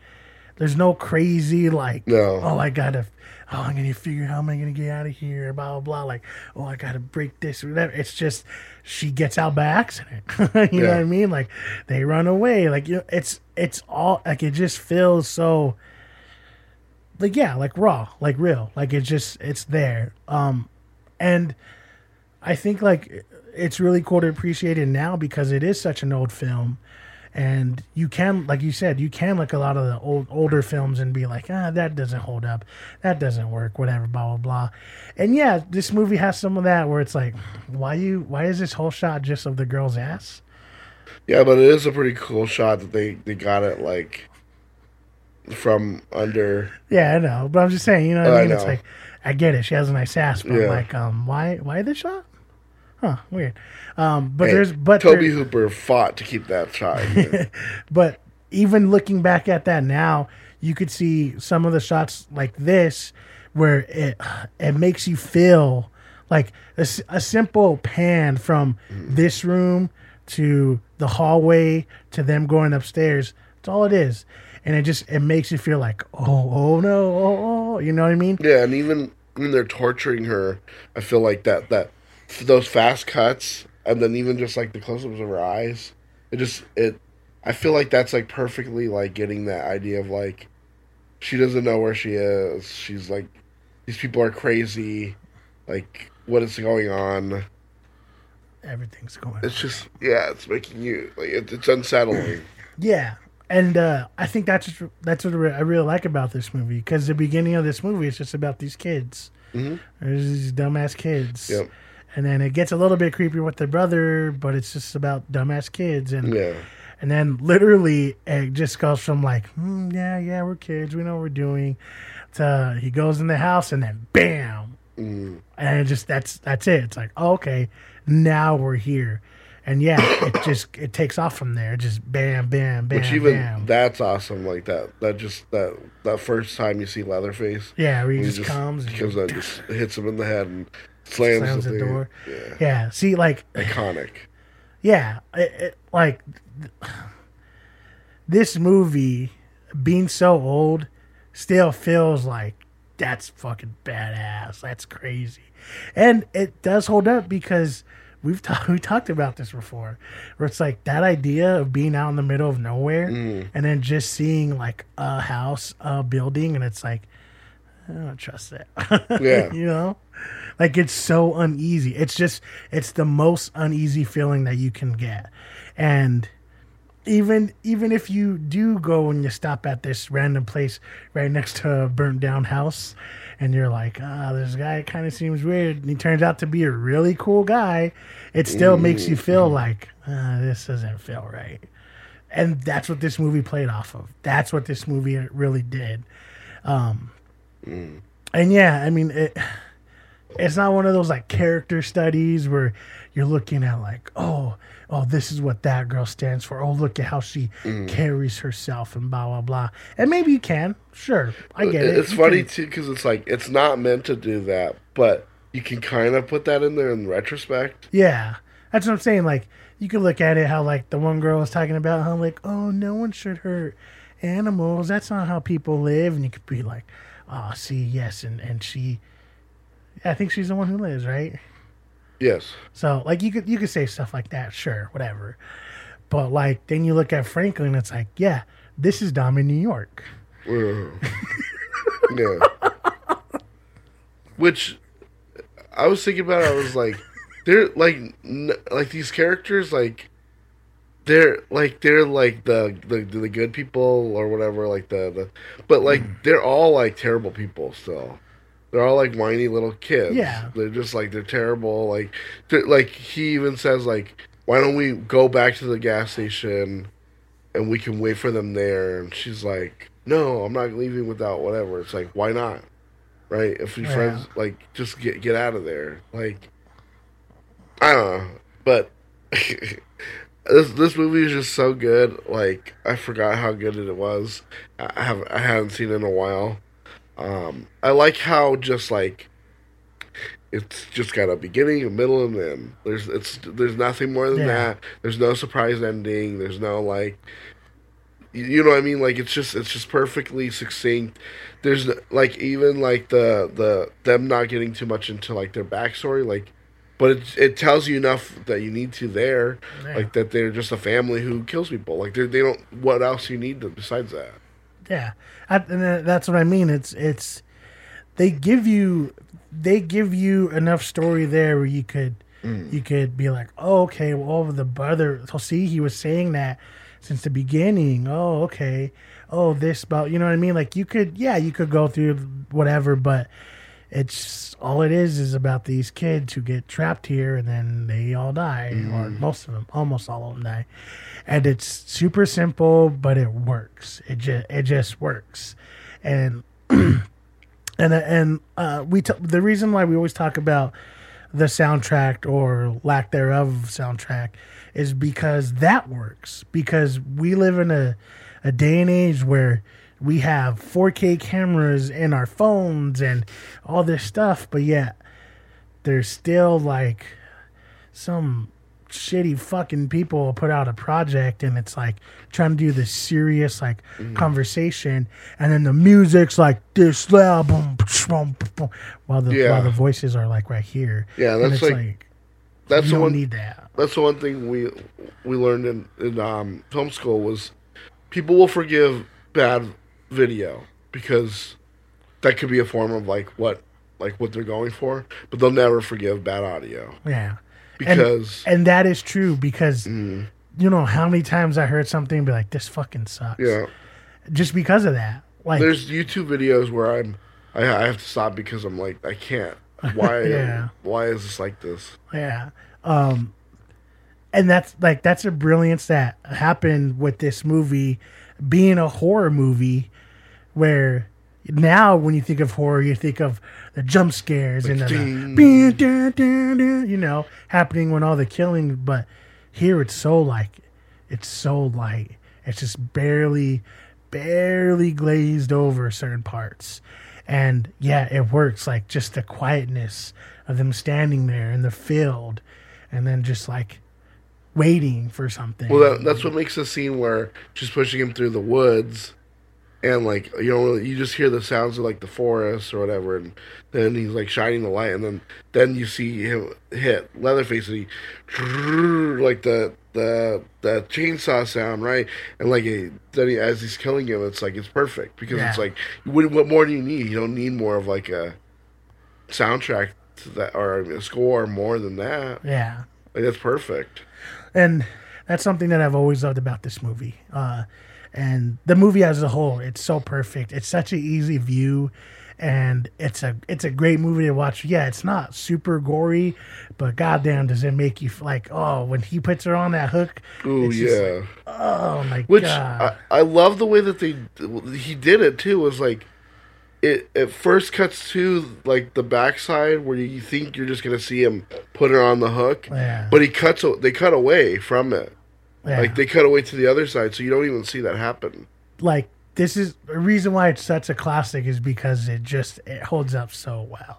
there's no crazy like No. oh i gotta oh i'm gonna figure how am i gonna get out of here blah blah blah like oh i gotta break this or whatever. It's just she gets out by accident you know what i mean? Like they run away like you know it's it's all like it just feels so like yeah like raw like real like it just it's there. Um and I think like it's really cool to appreciate it now because it is such an old film, and you can, like you said, you can look a lot of the old older films and be like, ah, that doesn't hold up, that doesn't work, whatever, blah blah blah. And yeah, this movie has some of that where it's like, why you, why is this whole shot just of the girl's ass? Yeah, but it is a pretty cool shot that they they got it like from under. Yeah, I know, but I'm just saying, you know what I I mean? It's like, I get it, she has a nice ass, but Yeah. like, um, why, why this shot? Huh, weird. Um, but there's, but Tobe there- Hooper fought to keep that shot. But even looking back at that now, you could see some of the shots like this where it it makes you feel like a simple pan from this room to the hallway to them going upstairs. That's all it is. And it just it makes you feel like, oh, oh no, oh, oh, you know what I mean? yeah, and even when they're torturing her, I feel like that that those fast cuts and then even just like the close-ups of her eyes, it just it. I feel like that's like perfectly like getting that idea of like she doesn't know where she is. She's like these people are crazy. Like what is going on? Everything's going. It's just yeah, it's making you like it, it's unsettling. Yeah, and uh, I think that's that's what I really like about this movie because the beginning of this movie is just about these kids. Mm-hmm. There's these dumbass kids. Yep. And then it gets a little bit creepy with the brother, but it's just about dumbass kids, and Yeah. and then literally it just goes from like, hmm, yeah, yeah, we're kids, we know what we're doing, to he goes in the house and then bam, Mm-hmm. and it just that's that's it. It's like, okay, now we're here, and yeah, it just it takes off from there. Just bam, bam, bam, Which even bam. that's awesome. Like that. That just that that first time you see Leatherface. Yeah, where he He just, comes and that just hits him in the head and slams, slams the, the door. Yeah, Yeah, see, like, iconic. yeah, it, it, like this movie being so old still feels like that's fucking badass. That's crazy, and it does hold up because we've talked we talked about this before, where it's like that idea of being out in the middle of nowhere mm. and then just seeing like a house, a building, and it's like I don't trust that. Yeah. you know, like it's so uneasy. It's just it's the most uneasy feeling that you can get, and even even if you do go and you stop at this random place right next to a burnt down house and you're like ah this guy kind of seems weird and he turns out to be a really cool guy it still makes you feel like ah, this doesn't feel right. And that's what this movie played off of. That's what this movie really did. Um and yeah i mean it it's not one of those like character studies where you're looking at like oh oh, this is what that girl stands for. Oh, look at how she Mm. carries herself and blah blah blah. And maybe you can, sure, I get it. It's You funny can- too because it's like it's not meant to do that, but you can kind of put that in there in retrospect. Yeah, that's what I'm saying. Like you could look at it how like the one girl was talking about how like oh no one should hurt animals. That's not how people live. And you could be like, oh see yes, and and she, I think she's the one who lives right. Yes. So like you could you could say stuff like that, sure, whatever. But like then you look at Franklin, it's like yeah, this is Dom in New York. Yeah. Which I was thinking about. I was like, they're like, n- like these characters, like they're like they're like the the the good people or whatever, like the the, but like mm. they're all like terrible people still. They're all like whiny little kids. Yeah. They're just like they're terrible. Like, they're, like he even says like, why don't we go back to the gas station, and we can wait for them there? And she's like, no, I'm not leaving without whatever. It's like, why not? Right? If your Yeah. friends like just get get out of there. Like, I don't know, but. This this movie is just so good. Like I forgot how good it was. I have I haven't seen it in a while. Um, I like how just like it's just got a beginning, a middle, and end. There's it's there's nothing more than Yeah. that. There's no surprise ending. There's no like, you, know what I mean? Like it's just it's just perfectly succinct. There's like even like the the them not getting too much into like their backstory, like, but it it tells you enough that you need to there, Yeah. like that they're just a family who kills people. Like they they don't. What else you need to, besides that? Yeah, I, and that's what I mean. It's it's they give you they give you enough story there where you could mm. you could be like, oh, okay, well, the brother. So see, he was saying that since the beginning. Oh, okay. Oh, this about you know what I mean. Like you could, yeah, you could go through whatever, but it's all it is is about these kids who get trapped here and then they all die, or most of them, almost all of them die. And it's super simple, but it works. It just it just works, and and and uh, we t- the reason why we always talk about the soundtrack or lack thereof soundtrack is because that works because we live in a a day and age where we have 4K cameras in our phones and all this stuff but yet there's still like some shitty fucking people put out a project and it's like trying to do this serious like conversation and then the music's like this loud boom, boom, boom, while the Yeah. while the voices are like right here Yeah, that's it's like- That's the don't one. need that That's the one thing we we learned in, in um, film school was people will forgive bad video because that could be a form of like what like what they're going for, but they'll never forgive bad audio yeah because and that is true because you know how many times I heard something and be like this fucking sucks yeah, just because of that like there's YouTube videos where I'm I, I have to stop because I'm like I can't. Why Yeah. why is this like this? Yeah. Um and that's like that's a brilliance that happened with this movie being a horror movie where now when you think of horror you think of the jump scares and the, the you know happening when all the killing but here it's so like it's so light. It's just barely barely glazed over certain parts. And yeah it works like just the quietness of them standing there in the field and then just like waiting for something. Well, that, that's what makes the scene where she's pushing him through the woods, and like you don't you just hear the sounds of like the forest or whatever, and then he's like shining the light, and then then you see him hit Leatherface, and he like the the the chainsaw sound, right? And like a, then he, as he's killing him, it's like it's perfect because it's like what, what more do you need? You don't need more of like a soundtrack to that or a score more than that. yeah Like that's perfect. and that's something that I've always loved about this movie. Uh, and the movie as a whole, it's so perfect. It's such an easy view, and it's a it's a great movie to watch. Yeah, it's not super gory, but goddamn, does it make you f- like oh when he puts her on that hook? Oh yeah. like, oh my Which god. I, I love the way that they he did it too. Was like it it first cuts to like the backside where you think you're just gonna see him put her on the hook, Yeah. but he cuts. They cut away from it. Yeah. Like they cut away to the other side, so you don't even see that happen. like this is the reason why it's such a classic is because it just it holds up so well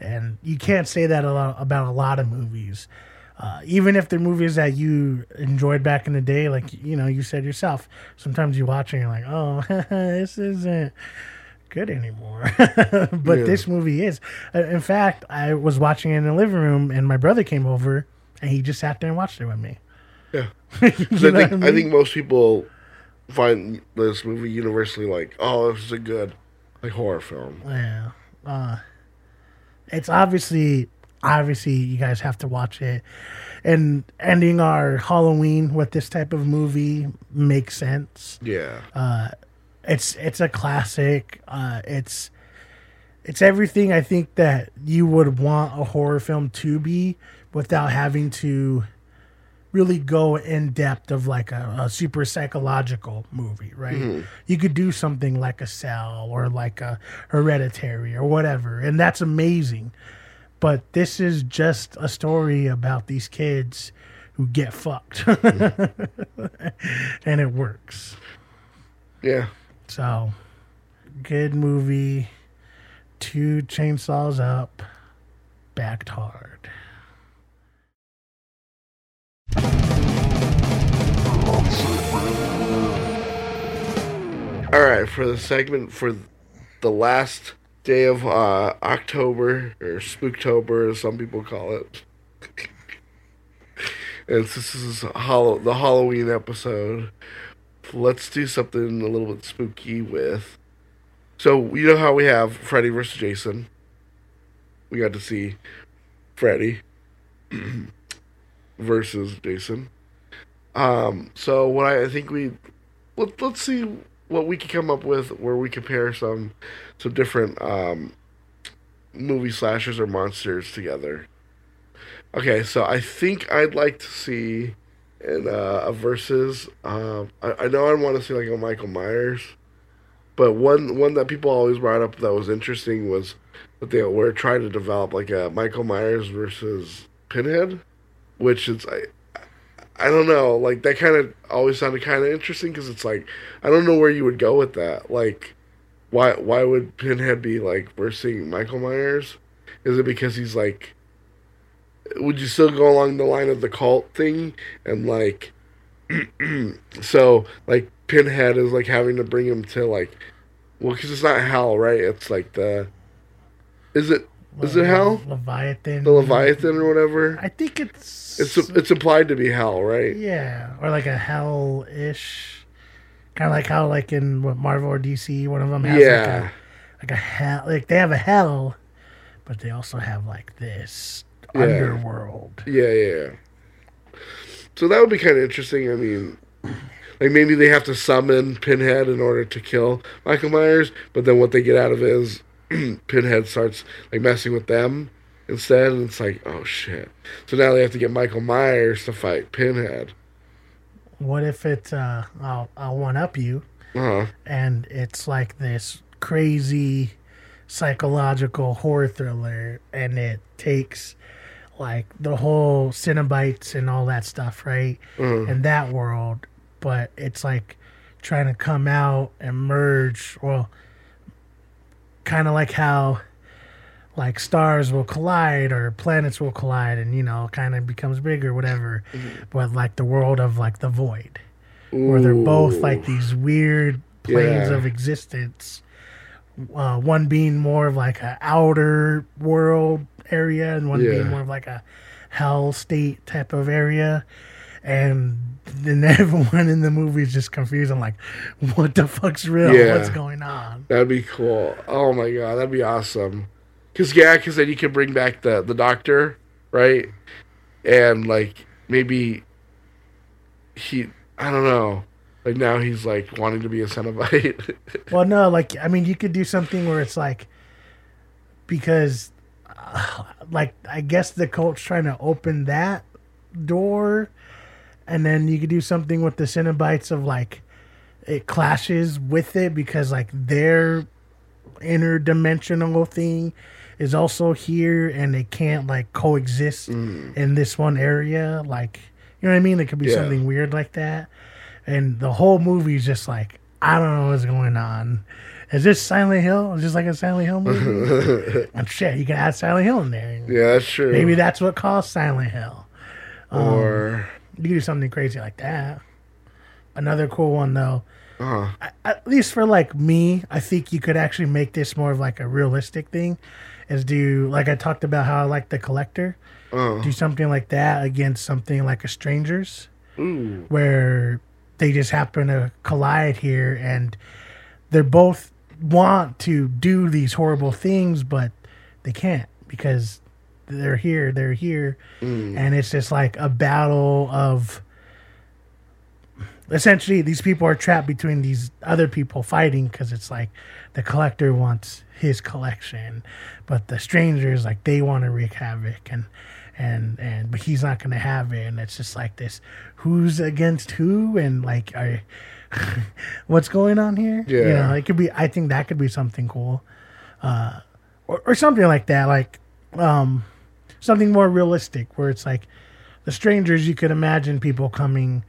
and you can't say that a lot about a lot of movies uh, even if they're movies that you enjoyed back in the day like you know you said yourself sometimes you watch and you're like oh this isn't good anymore but Yeah. this movie is Uh, in fact i was watching it in the living room and my brother came over and he just sat there and watched it with me Yeah. You 'Cause know I think what I think most people find this movie universally like, oh, this is a good like horror film. Yeah. Uh, it's obviously, obviously, you guys have to watch it. And ending our Halloween with this type of movie makes sense. Yeah. It's it's a classic. Uh, it's it's everything I think that you would want a horror film to be without having to really go in depth of like a, a super psychological movie, right? Mm-hmm. You could do something like a Cell or like a Hereditary or whatever, and that's amazing. But this is just a story about these kids who get fucked, and it works. yeah. So, good movie. Two chainsaws up, backed hard. All right, for the segment for the last day of uh, October or Spooktober, as some people call it. and this is Hallow- the Halloween episode. Let's do something a little bit spooky with. So you know how we have Freddy versus Jason. We got to see Freddy versus Jason. Um, so what I, I think we let, let's see what we can come up with where we compare some some different um, movie slashers or monsters together. Okay, so I think I'd like to see in uh, a versus. Um, I, I know I want to see like a Michael Myers, but one one that people always brought up that was interesting was that they were trying to develop like a Michael Myers versus Pinhead, which is I I don't know. Like that kind of always sounded kind of interesting because it's like I don't know where you would go with that. Like, why why would Pinhead be like versing Michael Myers? Is it because he's like? Would you still go along the line of the cult thing and like? so like Pinhead is like having to bring him to like, well, because it's not hell, right? It's like the. Is it is it hell? Leviathan. The Leviathan or whatever. I think it's It's it's implied to be hell, right? yeah, or like a hell ish, kind of like how like in what Marvel or DC, one of them has Yeah. like a like a hell, like they have a hell, but they also have like this Yeah. underworld. Yeah, yeah, yeah. So that would be kind of interesting. I mean, like maybe they have to summon Pinhead in order to kill Michael Myers, but then what they get out of it is Pinhead starts like messing with them instead, and it's like, oh shit. So now they have to get Michael Myers to fight Pinhead. What if it's uh, I'll I'll one up you, Uh huh. and it's like this crazy psychological horror thriller, and it takes like the whole Cenobites and all that stuff, right? In that world, but it's like trying to come out and merge. Well, kind of like how like stars will collide or planets will collide, and you know, kind of becomes bigger, whatever. But like the world of like the void where they're both like these weird planes Yeah. of existence. Uh, one being more of like a outer world area, and one Yeah. being more of like a hell state type of area. And then everyone in the movie is just confused. I'm like, what the fuck's real? Yeah. What's going on? That'd be cool. Oh my god, that'd be awesome. Cause yeah, cause then you can bring back the the doctor, right? And like maybe he, I don't know. Like now he's like wanting to be a Cenobite. Well, no, like I mean, you could do something where it's like because, uh, like I guess the cult's trying to open that door, and then you could do something with the Cenobites of like it clashes with it because like their interdimensional thing is also here and they can't like coexist mm. in this one area. Like you know what i mean? It could be Yeah. something weird like that. And the whole movie is just like i don't know what's going on. Is this silent hill? Is this like a silent hill movie? And shit you can add silent hill in there. Yeah, that's true. maybe that's what caused silent hill. Or um, you do something crazy like that. Another cool one though. Uh at least for like me, I think you could actually make this more of like a realistic thing. Is do like I talked about how I like the collector, uh, do something like that against something like a strangers, ooh, where they just happen to collide here and they're both want to do these horrible things, but they can't because they're here, they're here, and it's just like a battle of essentially these people are trapped between these other people fighting because it's like the collector wants his collection but the strangers like they want to wreak havoc and and and but he's not gonna have it. And it's just like this who's against who? And like are what's going on here? Yeah. you know it could be i think that could be something cool. Uh or, or something like that like um something more realistic where it's like the strangers you could imagine people coming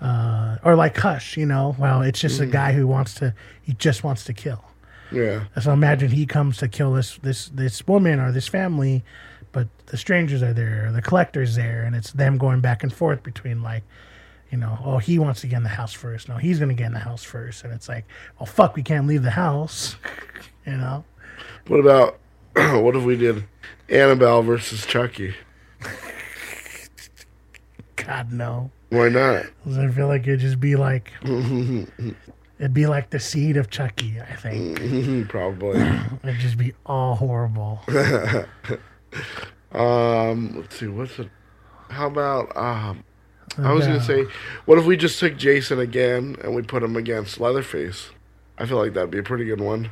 uh, or like Hush, you know. Well, it's just a guy who wants to. He just wants to kill. yeah, So imagine he comes to kill this this this woman or this family, but the strangers are there, the collector's there, and it's them going back and forth between like, you know, oh he wants to get in the house first. No, he's gonna get in the house first, and it's like, well, fuck, we can't leave the house, you know. What about what if we did Annabelle versus Chucky? God no. Why not? 'Cause I feel like it'd just be like, it'd be like the seed of Chucky. I think Probably. it'd just be all horrible. Um, let's see. What's it? How about um? I was gonna say, what if we just took Jason again and we put him against Leatherface? I feel like that'd be a pretty good one.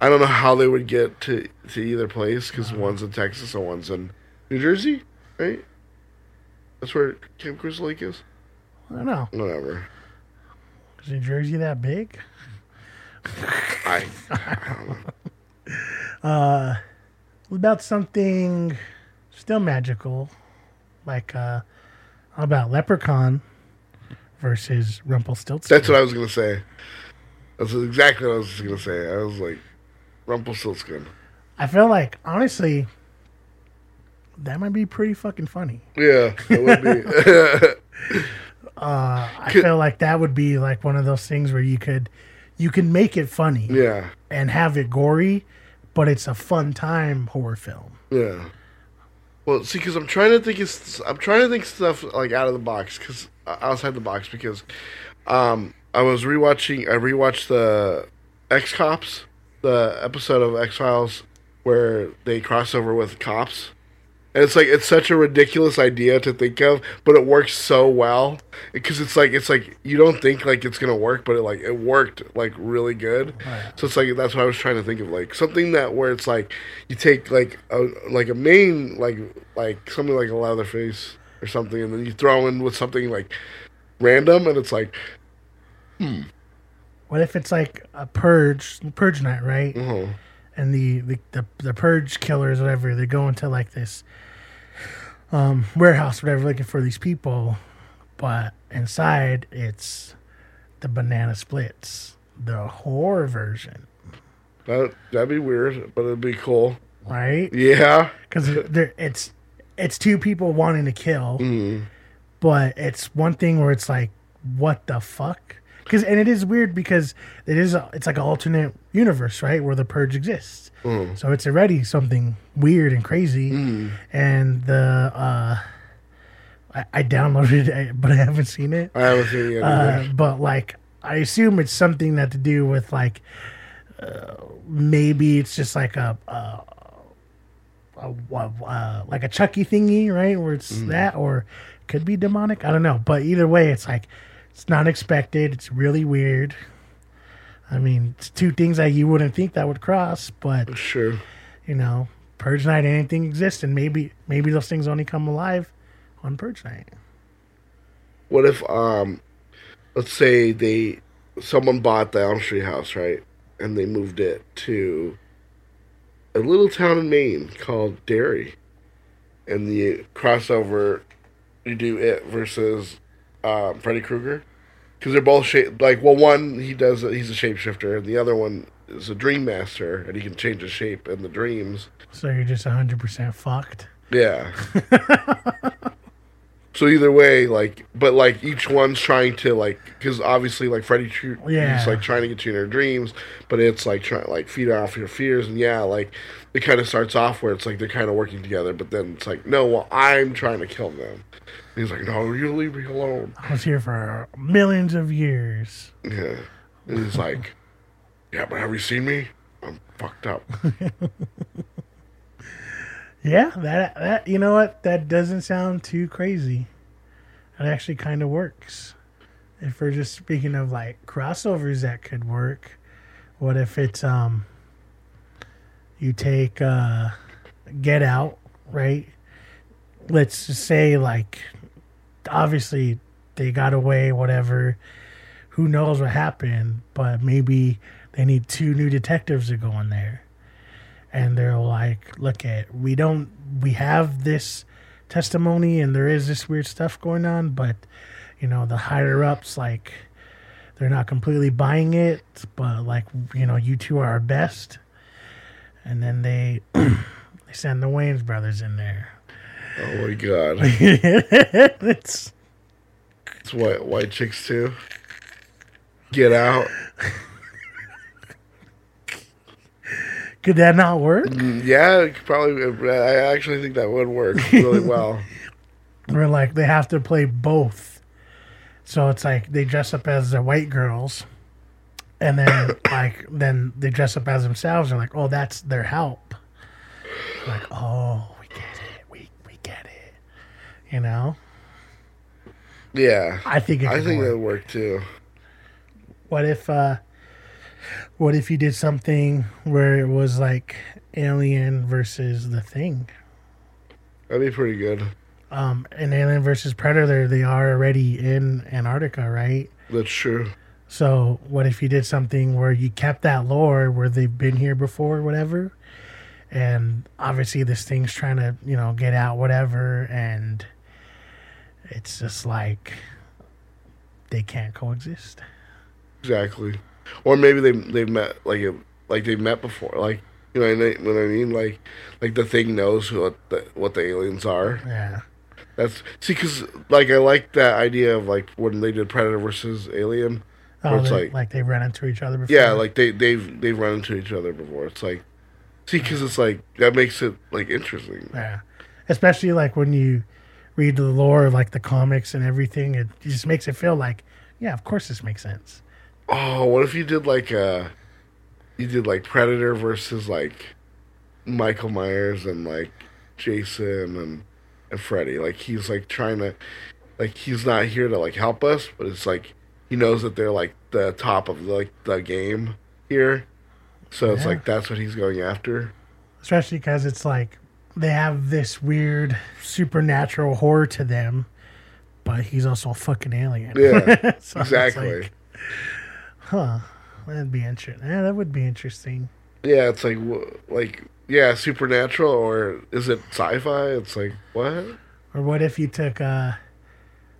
I don't know how they would get to to either place because one's in Texas and one's in New Jersey, right? That's where Camp Crystal Lake is. I don't know. Whatever. Is New Jersey that big? I don't What about something still magical, like uh, about Leprechaun versus Rumpelstiltskin? that's what I was gonna say. That's exactly what I was gonna say. I was like, Rumpelstiltskin. I feel like honestly, that might be pretty fucking funny. Yeah, that would be. I feel like that would be like one of those things where you could, you can make it funny yeah, and have it gory, but it's a fun time horror film. yeah. Well, see, because I'm trying to think, of, I'm trying to think stuff like out of the box, because outside the box, because um, I was rewatching, I rewatched the X Cops, the episode of X Files where they cross over with cops. And it's like it's such a ridiculous idea to think of, but it works so well because it's like it's like you don't think like it's gonna work, but it like it worked like really good. So it's like that's what I was trying to think of, like something that where it's like you take like a like a main like like something like a Leatherface or something, and then you throw in with something like random, and it's like hmm. What if it's like a purge, purge night, right? oh and the, the the the purge killers, whatever, they go into like this um, warehouse, whatever, looking for these people, but inside it's the banana splits, the horror version, that that'd be weird, but it'd be cool. right? Yeah, Because it's it's two people wanting to kill, but it's one thing where it's like, what the fuck? Because and it is weird because it is a, it's like an alternate universe, right, where the purge exists. So it's already something weird and crazy, and the uh, I, I downloaded it, but I haven't seen it. I haven't seen it. Uh, but like, I assume it's something that to do with like, uh, maybe it's just like a, a, a, uh, like a Chucky thingy, right? Where it's that, or could be demonic. I don't know. But either way, it's like it's not expected. It's really weird. I mean, it's two things that you wouldn't think that would cross, but Sure. you know, Purge Night, anything exists, and maybe maybe those things only come alive on Purge Night. What if um let's say they someone bought the Elm Street house, right? and they moved it to a little town in Maine called Derry. And the crossover, you do it versus um, Freddy Krueger. Because they're both shape like well, one he does he's a shapeshifter, and the other one is a dream master, and he can change his shape in the dreams. So you're just 100% fucked. Yeah. so either way, like, but like each one's trying to like, because obviously like Freddy, Yeah. he's like trying to get you in your dreams, but it's like trying like feed off your fears, and yeah, like it kind of starts off where it's like they're kind of working together, but then it's like, no, well, I'm trying to kill them. He's like, no, you leave me alone. I was here for millions of years. Yeah. And he's like, yeah, but have you seen me? I'm fucked up. Yeah, that that you know what? That doesn't sound too crazy. It actually kind of works. If we're just speaking of like crossovers that could work, what if it's um you take uh Get Out, right? Let's just say like obviously they got away whatever. Who knows what happened, but maybe they need two new detectives to go in there and they're like, "Look at we don't we have this testimony, and there is this weird stuff going on, but you know the higher ups like they're not completely buying it, but like you know you two are our best." And then they they send the Wayans brothers in there. Oh my god. it's It's white white chicks too. Get out. could that not work? Mm, yeah, it could probably. I actually think that would work really well. Where like they have to play both. So it's like they dress up as the white girls, and then like then they dress up as themselves. And like, oh, that's their help. Like, oh, we get it. We we get it. You know. Yeah, I think it I think work. that would work too. What if uh what if you did something where it was like Alien versus the Thing? That'd be pretty good. Um, in Alien versus Predator, they are already in Antarctica, right? That's true. So what if you did something where you kept that lore where they've been here before, whatever, and obviously this thing's trying to, you know, get out, whatever, and it's just like they can't coexist. Exactly. Or maybe they they met like it, like they met before. Like you know what I what I mean? Like like the thing knows what the what the aliens are. Yeah. That's see because like I like that idea of like when they did Predator versus Alien. Oh, it's they- like- like they ran into each other before. Yeah, like they they've they've run into each other before. It's like see because it's like that makes it like interesting. Yeah. Especially like when you read the lore of like the comics and everything, it just makes it feel like, yeah, of course this makes sense. Oh, what if you did like uh you did like Predator versus like Michael Myers and like Jason and and Freddy. Like he's like trying to like he's not here to like help us, but it's like he knows that they're like the top of like the game here. So it's like that's what he's going after. Especially because it's like they have this weird supernatural horror to them, but he's also a fucking alien. Yeah. So exactly. like, huh. That'd be interesting. Yeah, that would be interesting. yeah, it's like like yeah, supernatural or is it sci-fi? It's like what? Or what if you took uh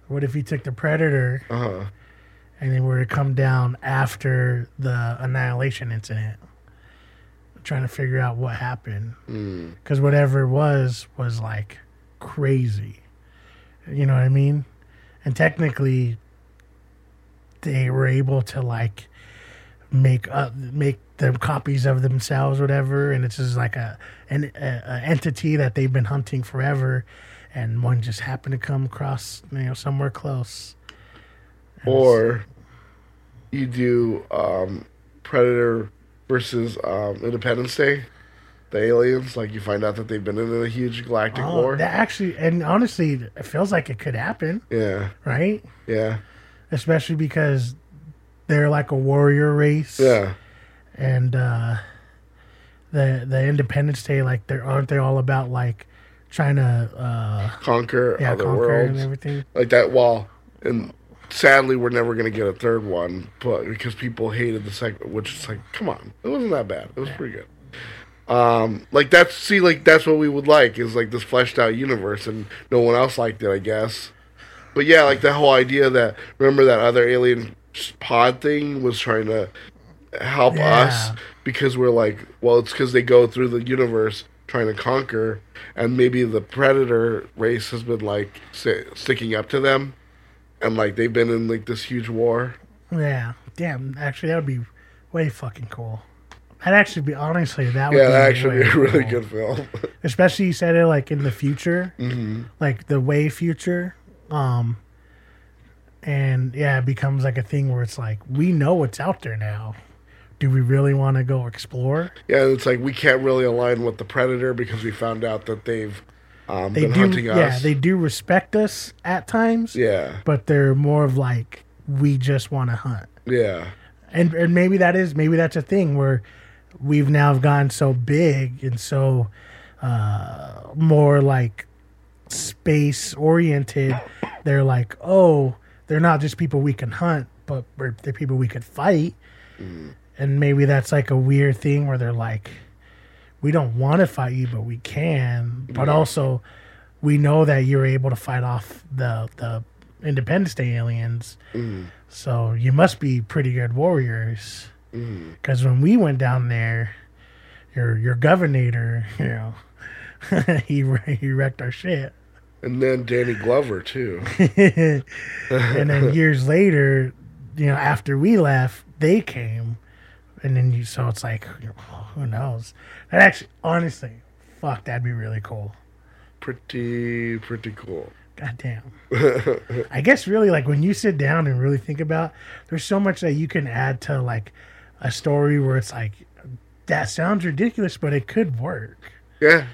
what if you took the predator Uh-huh. and they were to come down after the annihilation incident trying to figure out what happened. Because whatever it was was like crazy. You know what i mean? And technically they were able to like make uh, make them copies of themselves whatever and it's just like a an a, a entity that they've been hunting forever and one just happened to come across you know somewhere close. Or you do um, Predator versus um, Independence Day. The aliens, like you find out that they've been in a huge galactic Oh, war. that actually, and honestly, it feels like it could happen, yeah, right? yeah, Especially because they're like a warrior race, yeah. and uh, the the Independence Day, like, they aren't they all about like trying to, uh, Conquer yeah, other conquer and everything? like that. While in sadly, we're never gonna get a third one, but because people hated the second, which is like, come on, it wasn't that bad. It was pretty good. Um, like that's see, like that's what we would like is like this fleshed out universe, and no one else liked it, I guess. But yeah, like the whole idea that remember that other alien pod thing was trying to help Yeah. us because we're like, well, it's because they go through the universe trying to conquer, and maybe the predator race has been like sticking up to them, and like they've been in like this huge war. Yeah. Damn. Actually, that would be way fucking cool. That'd actually be honestly that would Yeah, be that actually be a really cool. good film. Especially you said it like in the future, hmm like the way future. Um. And yeah, it becomes like a thing where it's like we know what's out there now. Do we really want to go explore? Yeah, it's like we can't really align with the predator because we found out that they've um, They do. Yeah, they do respect us at times. yeah, but they're more of like we just want to hunt yeah, and, and maybe that is maybe that's a thing where we've now gone so big and so uh more like space oriented they're like oh they're not just people we can hunt but they're people we could fight and maybe that's like a weird thing where they're like we don't want to fight you but we can. But also we know that you're able to fight off the the independence day aliens. Mm. So you must be pretty good warriors. Mm. Because when we went down there your your governor you know he he wrecked our shit and then Danny Glover too. and then years later, you know, after we left, they came, and then you. So it's like, who knows? That actually, honestly, fuck, that'd be really cool. pretty pretty cool. God damn. I guess really, like when you sit down and really think about, there's so much that you can add to like a story where it's like that sounds ridiculous, but it could work. Yeah,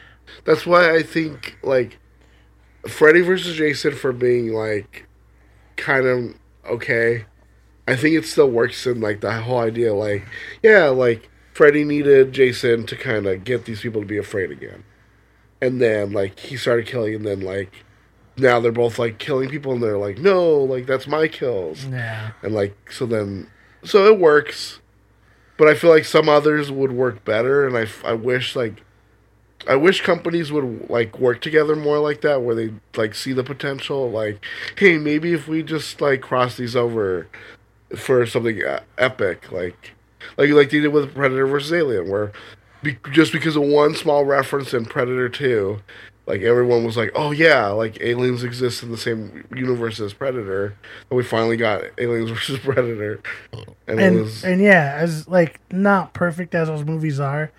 that's why I think like Freddy versus Jason for being like kind of okay. I think it still works in like the whole idea. Like, yeah, like Freddy needed Jason to kind of get these people to be afraid again, and then like he started killing, and then like now they're both like killing people, and they're like, no, like that's my kills. Yeah. and like so then so it works but i feel like some others would work better and I I wish like i wish companies would like work together more like that where they like see the potential like hey maybe if we just like cross these over for something e- epic like like like they did with predator versus alien where be- just because of one small reference in predator 2 like everyone was like, "Oh yeah, like aliens exist in the same universe as Predator." And we finally got Aliens versus Predator, and, it and was and yeah, as like not perfect as those movies are,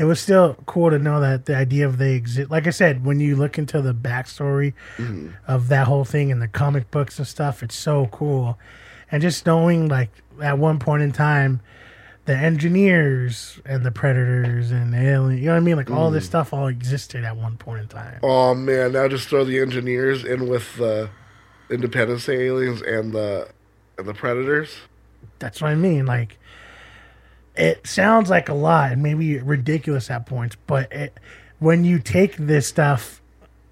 it was still cool to know that the idea of they exist. Like I said, when you look into the backstory mm-hmm. of that whole thing and the comic books and stuff, it's so cool. And just knowing, like at one point in time, the engineers and the predators and the alien, you know what I mean? Like all this mm. stuff all existed at one point in time. oh man, now just throw the engineers in with the Independence aliens and the and the Predators. That's what I mean. Like, it sounds like a lot and maybe ridiculous at points, but it, when you take this stuff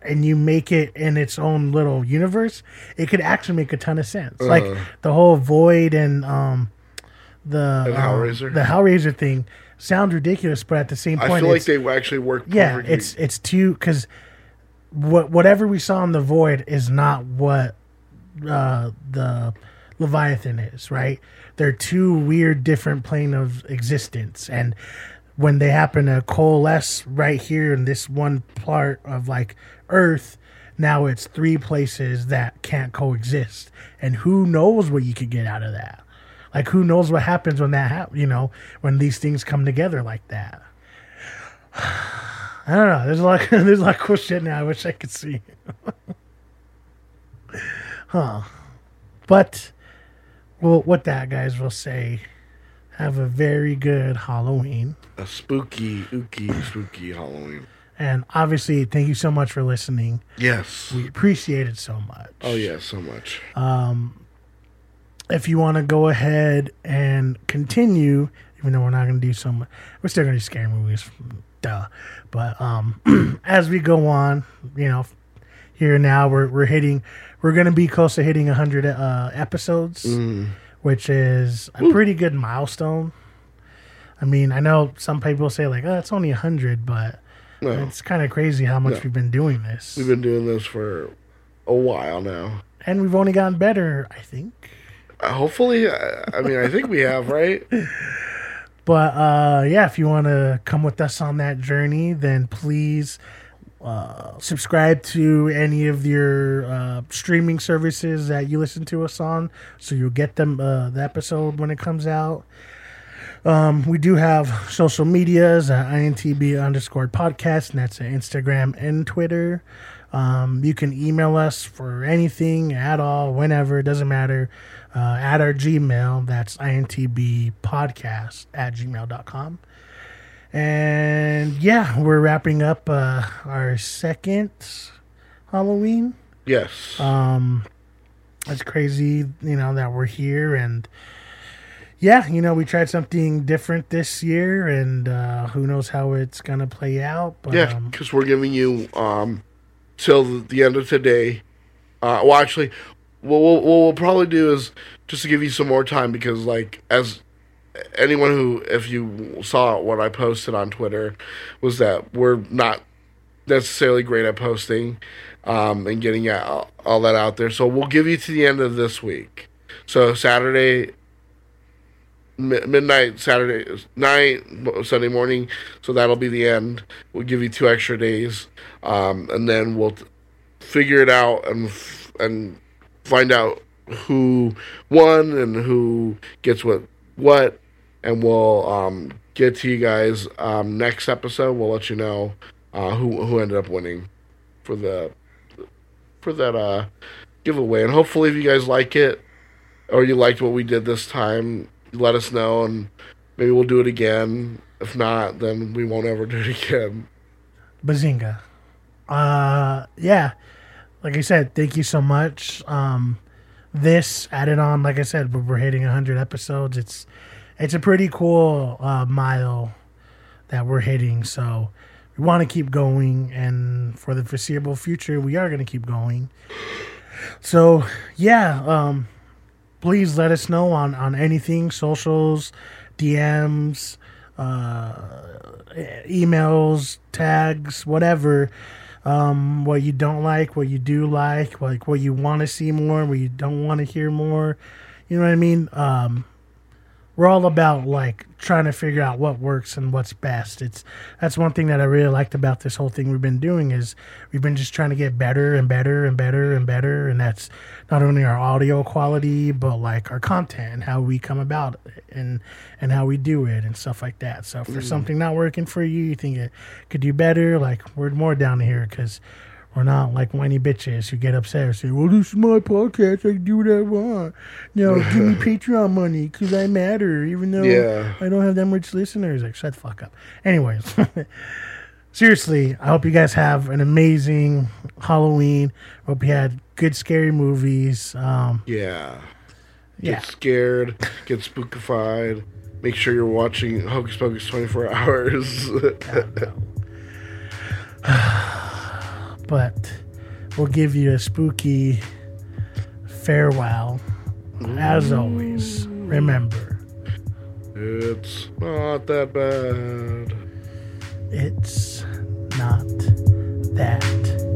and you make it in its own little universe, it could actually make a ton of sense. Like the whole void and um the And um, Hellraiser? the Hellraiser thing sounds ridiculous, but at the same point, I feel like they actually work. yeah, perfectly. it's it's too because what whatever we saw in the void is not what uh, the Leviathan is, right? They're two weird, different plane of existence, and when they happen to coalesce right here in this one part of like Earth, now it's three places that can't coexist, and who knows what you could get out of that? Like, who knows what happens when that happens? You know, when these things come together like that. I don't know. There's a lot. There's a lot of cool shit now. I wish I could see. huh. But, well, what that guys will say. Have a very good Halloween, a spooky, ooky, spooky Halloween. And obviously, thank you so much for listening. Yes. We appreciate it so much. Oh yeah, so much. Um, if you want to go ahead and continue, even though we're not going to do so much, we're still going to do scary movies, duh. But um, as we go on, you know, here now. We're we're hitting. We're gonna be close to hitting hundred uh, episodes, which is a pretty good milestone. I mean, I know some people say like, "Oh, it's only hundred," but No, it's kind of crazy how much Yeah. we've been doing this, we've been doing this for a while now. and we've only gotten better. I think. Uh, hopefully, I, I mean, I think we have, right? But uh, yeah, if you want to come with us on that journey, then please uh, subscribe to any of your uh, streaming services that you listen to us on, so you'll get them uh, the episode when it comes out. Um, we do have social medias at INTB underscore podcast, and that's at Instagram and Twitter. Um, you can email us for anything at all, whenever, it doesn't matter. Uh, at our Gmail, that's INTB podcast at gmail.com. And yeah, we're wrapping up uh, our second Halloween. Yes. Um, it's crazy, you know, that we're here and yeah, you know, we tried something different this year and uh, who knows how it's gonna play out. But yeah, um, because we're giving you um till the, end of today. Uh, well, actually, what we'll, what we'll probably do is just to give you some more time because, like, as anyone who, if you saw what I posted on Twitter, was that we're not necessarily great at posting um, and getting out, all that out there. So we'll give you to the end of this week. So Saturday midnight Saturday night, Sunday morning. So that'll be the end. We'll give you two extra days, um, and then we'll figure it out and f- and find out who won and who gets what what, and we'll um, get to you guys um, next episode. We'll let you know uh, who who ended up winning for the for that uh, giveaway, and hopefully, if you guys like it or you liked what we did this time, let us know and maybe we'll do it again. If not, then we won't ever do it again. Bazinga. Uh, yeah. Like I said, thank you so much. Um, this added on, like I said, we're- hitting 100 episodes. It's it's a pretty cool uh, mile that we're hitting. So we want to keep going, and for the foreseeable future, we are going to keep going. So yeah, um, please let us know on on anything, socials, DMs, uh, emails, tags, whatever. Um, what you don't like, what you do like, like what you want to see more, what you don't want to hear more. You know what I mean? Um, we're all about like trying to figure out what works and what's best. It's that's one thing that I really liked about this whole thing we've been doing is we've been just trying to get better and better and better and better, and that's not only our audio quality but like our content and how we come about it and and how we do it and stuff like that. So for mm. something not working for you, you think it could do better, like we're more down here because we're not like whiny bitches who get upset and say, "Well, this is my podcast. I can do what I want. Now give me Patreon money because I matter, even though Yeah. I don't have that much listeners." Like, shut the fuck up. Anyways, seriously, I hope you guys have an amazing Halloween. Hope you had good scary movies. Um, Yeah. yeah, Get scared, get spookified. Make sure you're watching Hocus Pocus 24 hours. but we'll give you a spooky farewell. As mm. always, remember. it's not that bad. It's not that